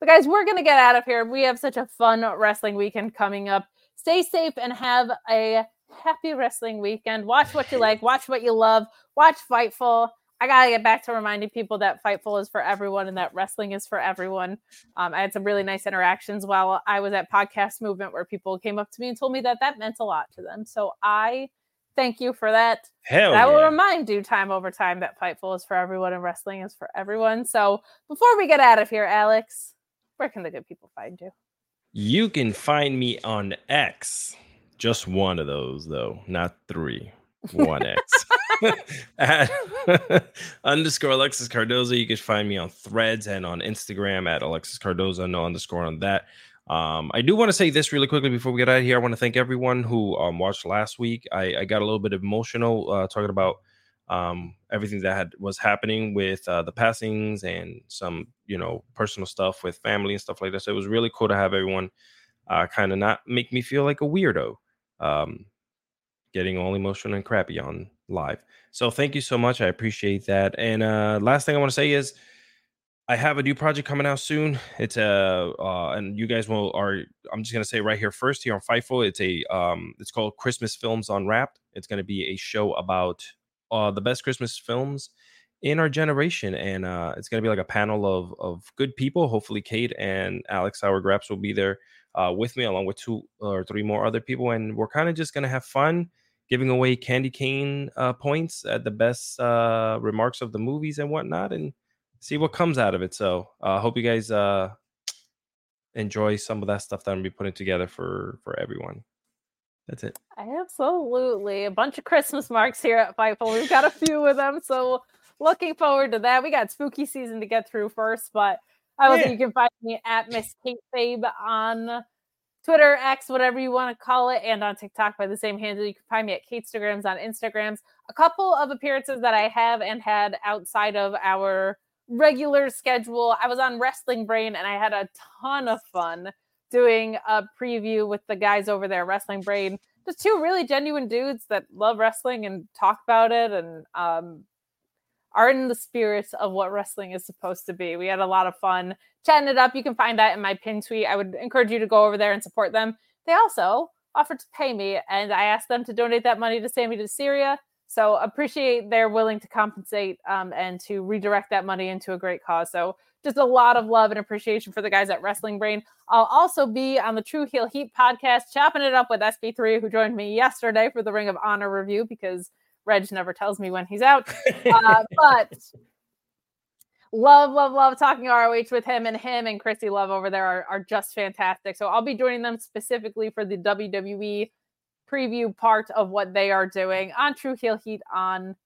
But guys, we're gonna get out of here. We have such a fun wrestling weekend coming up. Stay safe and have a happy wrestling weekend. Watch what you like, watch what you love, watch Fightful. I gotta get back to reminding people that Fightful is for everyone and that wrestling is for everyone. Um, I had some really nice interactions while I was at Podcast Movement where people came up to me and told me that that meant a lot to them. So I thank you for that. Hell And I will remind you time over time that Fightful is for everyone and wrestling is for everyone. So before we get out of here, Alex, where can the good people find you? You can find me on X. Just one of those, though, not three. One X. at underscore Alexis Cardoza. You can find me on threads and on Instagram at Alexis Cardoza. No underscore on that. Um, I do want to say this really quickly before we get out of here. I want to thank everyone who um, watched last week. I, I got a little bit emotional uh, talking about um, everything that had was happening with uh, the passings and some you know personal stuff with family and stuff like that. So it was really cool to have everyone uh, kind of not make me feel like a weirdo, um, getting all emotional and crappy on live. So thank you so much. I appreciate that. And uh, last thing I want to say is. I have a new project coming out soon. It's a uh, and you guys will are. I'm just gonna say right here first here on Fightful. It's a um. It's called Christmas Films Unwrapped. It's gonna be a show about uh the best Christmas films in our generation, and uh, it's gonna be like a panel of of good people. Hopefully, Kate and Alex Sour will be there uh, with me, along with two or three more other people, and we're kind of just gonna have fun giving away candy cane uh, points at the best uh, remarks of the movies and whatnot, and see what comes out of it. So I uh, hope you guys uh, enjoy some of that stuff that I'm gonna be putting together for for everyone. That's it. Absolutely. A bunch of Christmas marks here at Fightful. We've got a few of them. So looking forward to that. We got spooky season to get through first, but I Yeah. you can find me at Miss Kate Fabe on Twitter, X, whatever you want to call it, and on TikTok by the same handle. You can find me at Katestagrams on Instagrams. A couple of appearances that I have and had outside of our regular schedule. I was on Wrestling Brain and I had a ton of fun doing a preview with the guys over there, Wrestling Brain. Just two really genuine dudes that love wrestling and talk about it and um, are in the spirit of what wrestling is supposed to be. We had a lot of fun chatting it up. You can find that in my pin tweet. I would encourage you to go over there and support them. They also offered to pay me, and I asked them to donate that money to Sammy to Syria. So appreciate they're willing to compensate um, and to redirect that money into a great cause. So just a lot of love and appreciation for the guys at Wrestling Brain. I'll also be on the True Heel Heat podcast, chopping it up with SB3, who joined me yesterday for the Ring of Honor review because Reg never tells me when he's out. Uh, but love, love, love talking ROH with him and him and Chrissy Love over there are, are just fantastic. So I'll be joining them specifically for the WWE preview part of what they are doing on True Heel Heat on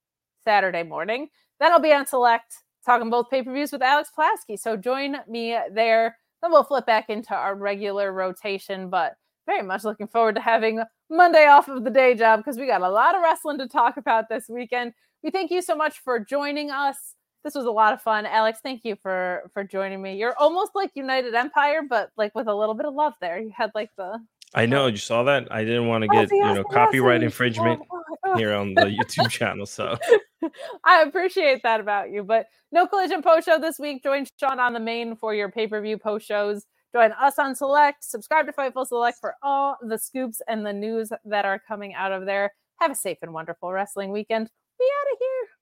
Saturday morning. Then I'll be on Select talking both pay per views with Alex Plasky. So join me there. Then we'll flip back into our regular rotation, but very much looking forward to having Monday off of the day job because we got a lot of wrestling to talk about this weekend. We thank you so much for joining us. This was a lot of fun. Alex, thank you for for joining me. You're almost like United Empire, but like with a little bit of love there. You had like the I know you saw that. I didn't want to get you know copyright infringement oh, here on the YouTube channel. So I appreciate that about you. But no collision post show this week. Join Sean on the main for your pay per view post shows. Join us on Select. Subscribe to Fightful Select for all the scoops and the news that are coming out of there. Have a safe and wonderful wrestling weekend. We out of here.